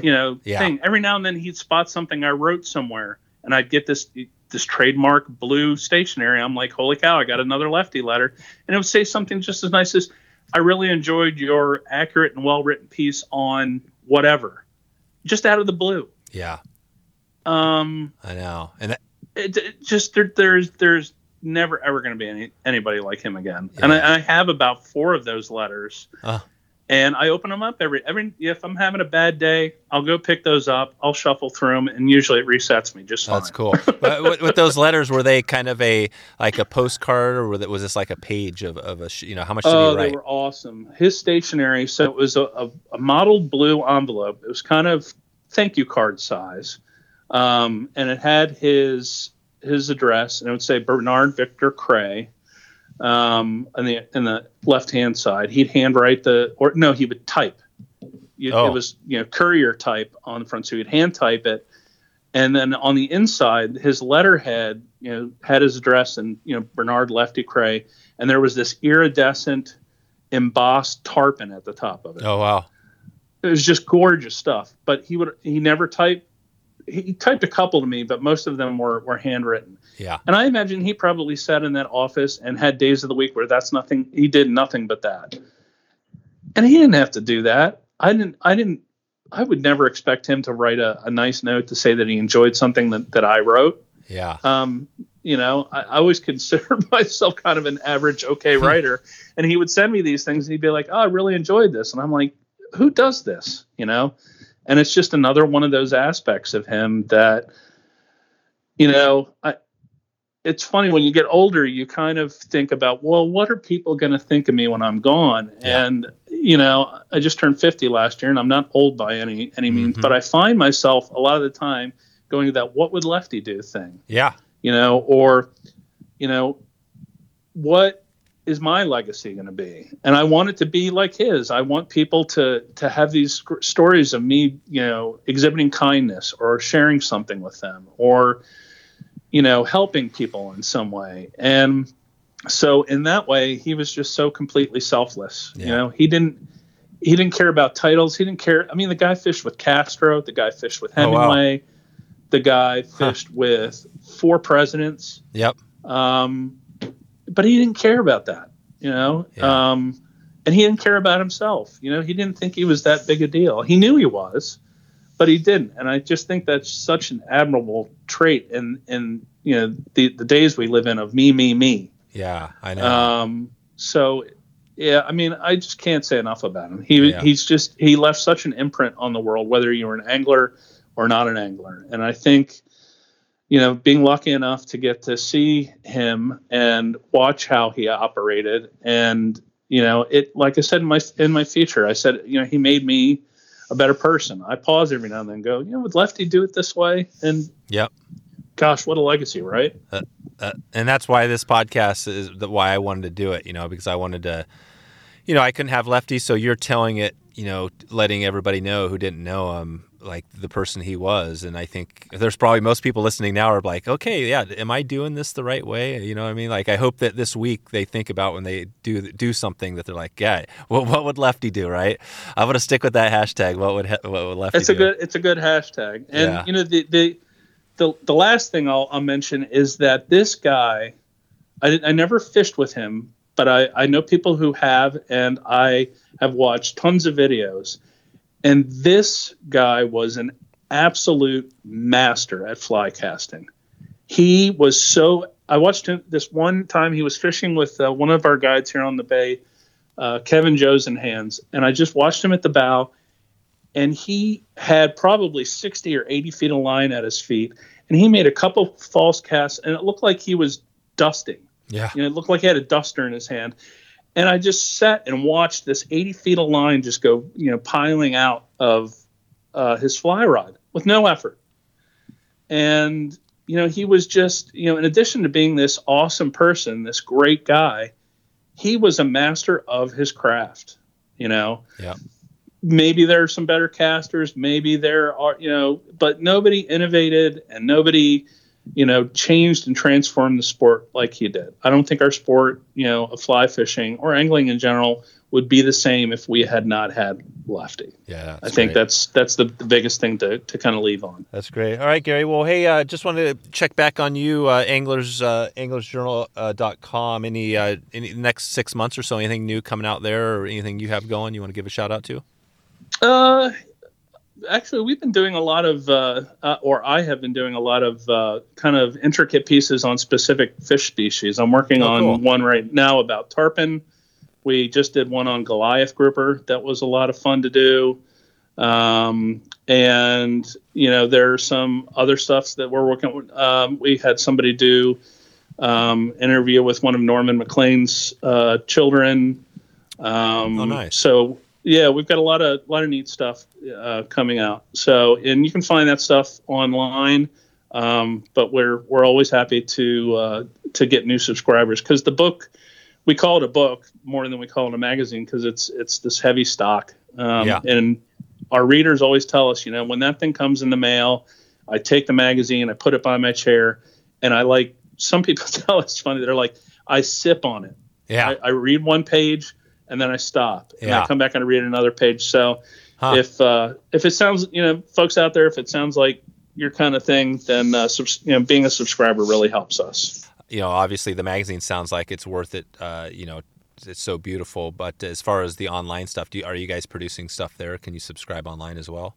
you know, Yeah. thing. Every now and then he'd spot something I wrote somewhere and I'd get this this trademark blue stationery. I'm like, holy cow, I got another lefty letter. And it would say something just as nice as I really enjoyed your accurate and well written piece on whatever. Just out of the blue. yeah, Um I know. And that, it, it just there, there's there's never ever going to be any anybody like him again. And I, I have about four of those letters, Uh. And I open them up every every. If I'm having a bad day, I'll go pick those up. I'll shuffle through them, and usually it resets me just fine. that's cool. But with, with those letters, were they kind of a like a postcard, or was it- was this like a page of, of a you know how much did Oh, he write? they were awesome. His stationery, so it was a, a, a blue envelope. It was kind of thank you card size, um, and it had his his address, and it would say Bernard Victor Kreh. Um, on the in the left hand side, he'd handwrite the or no, he would type. You, Oh. It was you know courier type on the front, so he'd hand type it, and then on the inside, his letterhead you know had his address and you know Bernard Lefty Kreh, and there was this iridescent embossed tarpon at the top of it. Oh wow. It was just gorgeous stuff. But he would he never typed. He typed a couple to me, but most of them were were handwritten. Yeah. And I imagine he probably sat in that office and had days of the week where that's nothing. He did nothing but that. And he didn't have to do that. I didn't. I didn't. I would never expect him to write a, a nice note to say that he enjoyed something that, that I wrote. Yeah. Um, you know, I, I always considered myself kind of an average, okay writer. and he would send me these things and he'd be like, oh, I really enjoyed this. And I'm like, who does this? You know? And it's just another one of those aspects of him that, you know, I, it's funny when you get older, you kind of think about, well, what are people going to think of me when I'm gone? Yeah. And, you know, I just turned 50 last year and I'm not old by any, any means, Mhm. but I find myself a lot of the time going to that, what would Lefty do thing? Yeah. you know, or, you know, what is my legacy going to be? And I want it to be like his. I want people to to have these stories of me, you know, exhibiting kindness or sharing something with them or, you know, helping people in some way. And so in that way, he was just so completely selfless. You know, he didn't he didn't care about titles. He didn't care. I mean, the guy fished with Castro. The guy fished with Oh, wow. Hemingway. The guy fished with four presidents. Yep. Um, but he didn't care about that, you know. Yeah. Um, and he didn't care about himself. You know, he didn't think he was that big a deal. He knew he was, but he didn't. And I just think that's such an admirable trait in in you know the the days we live in of me, me, me. Yeah. I know. Um, so, yeah, I mean, I just can't say enough about him. He Yeah. he's just he left such an imprint on the world, whether you were an angler or not an angler. And I think, you know, being lucky enough to get to see him and watch how he operated, and you know, it like I said in my in my feature, I said, you know, he made me a better person. I pause every now and then, and go, you know, would Lefty do it this way? And Yep. gosh, what a legacy, right? uh, and that's why this podcast is the, why I wanted to do it. You know, because I wanted to, you know, I couldn't have Lefty, so you're telling it. You know, letting everybody know who didn't know him, like the person he was. And I think there's probably most people listening now are like, okay, yeah, am I doing this the right way? You know what I mean? Like, I hope that this week they think about when they do do something that they're like, yeah, well, what would Lefty do, right? I'm gonna stick with that hashtag. What would what would Lefty? It's a do? good it's a good hashtag. And Yeah. you know the the the, the last thing I'll, I'll mention is that this guy, I I never fished with him, but I I know people who have, and I have watched tons of videos, and this guy was an absolute master at fly casting. He was so. I watched him this one time. He was fishing with uh, one of our guides here on the bay, uh, Kevin Josenhans, and I just watched him at the bow and he had probably 60 or 80 feet of line at his feet and he made a couple false casts and it looked like he was dusting Yeah. you know it looked like he had a duster in his hand and i just sat and watched this 80 feet of line just go you know piling out of uh, his fly rod with no effort and you know he was just you know in addition to being this awesome person this great guy he was a master of his craft you know Yeah. maybe there are some better casters maybe there are you know but nobody innovated and nobody you know changed and transformed the sport like he did i don't think our sport you know of fly fishing or angling in general would be the same if we had not had lefty Yeah. i think great. that's that's the, the biggest thing to, to kind of leave on That's great. All right, Gary. Well, hey, uh, just wanted to check back on you, uh, anglers, uh, anglersjournal.com. Uh, any, uh, any next six months or so, anything new coming out there or anything you have going you want to give a shout out to? Uh, actually, we've been doing a lot of, uh, uh, or I have been doing a lot of uh, kind of intricate pieces on specific fish species. I'm working Oh, on cool. one right now about tarpon. We just did one on Goliath grouper. That was a lot of fun to do. Um, and you know, there are some other stuffs that we're working. with. Um, we had somebody do um, interview with one of Norman Maclean's uh, children. Um, Oh, nice. So yeah, we've got a lot of lot of neat stuff uh, coming out. So and you can find that stuff online. Um, but we're we're always happy to uh, to get new subscribers because the book we call it a book more than we call it a magazine because it's it's this heavy stock. Um, Yeah. And our readers always tell us, you know, when that thing comes in the mail, I take the magazine, I put it by my chair, and I like. Some people tell us funny. They're like, I sip on it. Yeah. I, I read one page and then I stop and Yeah. I come back and I read another page. So Huh. if uh, if it sounds, you know, folks out there, if it sounds like your kind of thing, then uh, subs- you know, being a subscriber really helps us. you know, obviously the magazine sounds like it's worth it. Uh, you know, it's so beautiful. But as far as the online stuff, do you, are you guys producing stuff there? Can you subscribe online as well?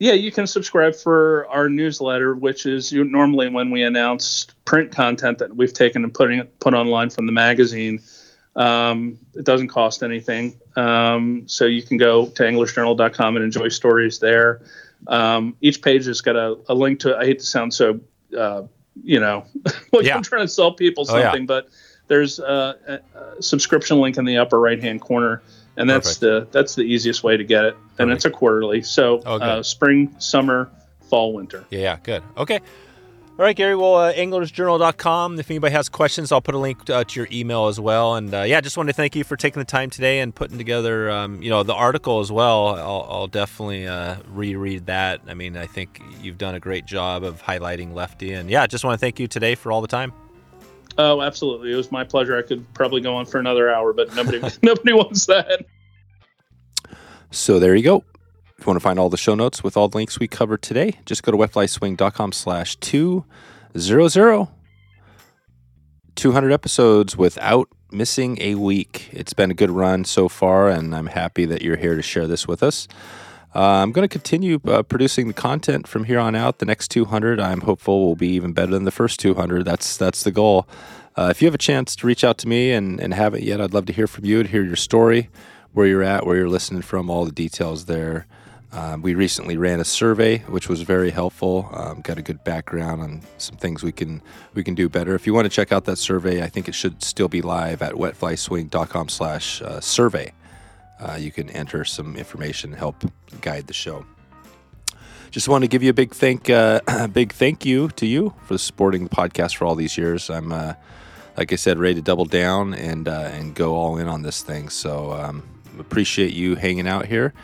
Yeah, you can subscribe for our newsletter, which is normally when we announce print content that we've taken and putting it put online from the magazine. Um, it doesn't cost anything, um, so you can go to AnglersJournal.com and enjoy stories there. Um, each page has got a, a link to. I hate to sound so, uh, you know, like Yeah. I'm trying to sell people Oh, yeah. something, but there's a, a, subscription link in the upper right hand corner, and that's the that's the easiest way to get it, and it's a quarterly. So Oh, uh, spring, summer, fall, winter. Yeah, yeah, good. Okay. All right, Gary. Well, uh, anglersjournal.com. If anybody has questions, I'll put a link uh, to your email as well. And uh, yeah, just wanted to thank you for taking the time today and putting together, um, you know, the article as well. I'll, I'll definitely uh, reread that. I mean, I think you've done a great job of highlighting Lefty. And yeah, just want to thank you today for all the time. Oh, absolutely. It was my pleasure. I could probably go on for another hour, but nobody nobody wants that. So there you go. You want to find all the show notes with all the links we covered today, just go to wetflyswing.com slash 200. 200 episodes without missing a week. It's been a good run so far, and I'm happy that you're here to share this with us. Uh, I'm going to continue uh, producing the content from here on out. The next 200, I'm hopeful, will be even better than the first 200. That's that's the goal. Uh, if you have a chance to reach out to me and, and haven't yet, I'd love to hear from you, to hear your story, where you're at, where you're listening from, all the details there. Um, we recently ran a survey, which was very helpful. Um, got a good background on some things we can we can do better. If you want to check out that survey, I think it should still be live at wetflyswing.com/survey. Uh, you can enter some information and help guide the show. Just want to give you a big thank uh, big thank you to you for supporting the podcast for all these years. I'm uh, like I said, ready to double down and uh, and go all in on this thing. So um, appreciate you hanging out here.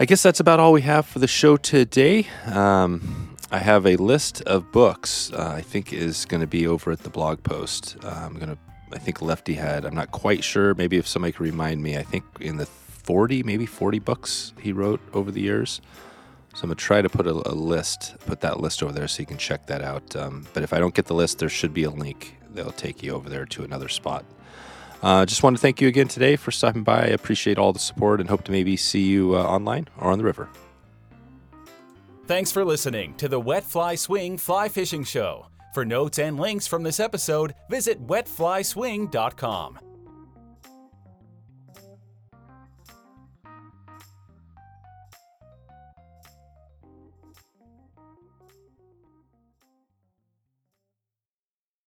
I guess that's about all we have for the show today. Um, I have a list of books. Uh, I think is going to be over at the blog post. Uh, I'm going to. I think Lefty had. I'm not quite sure. Maybe if somebody could remind me. I think in the 40, maybe 40 books he wrote over the years. So I'm gonna try to put a, a list, put that list over there so you can check that out. Um, but if I don't get the list, there should be a link that'll take you over there to another spot. Uh, just want to thank you again today for stopping by. I appreciate all the support and hope to maybe see you uh, online or on the river. Thanks for listening to the Wet Fly Swing Fly Fishing Show. For notes and links from this episode, visit wetflyswing.com.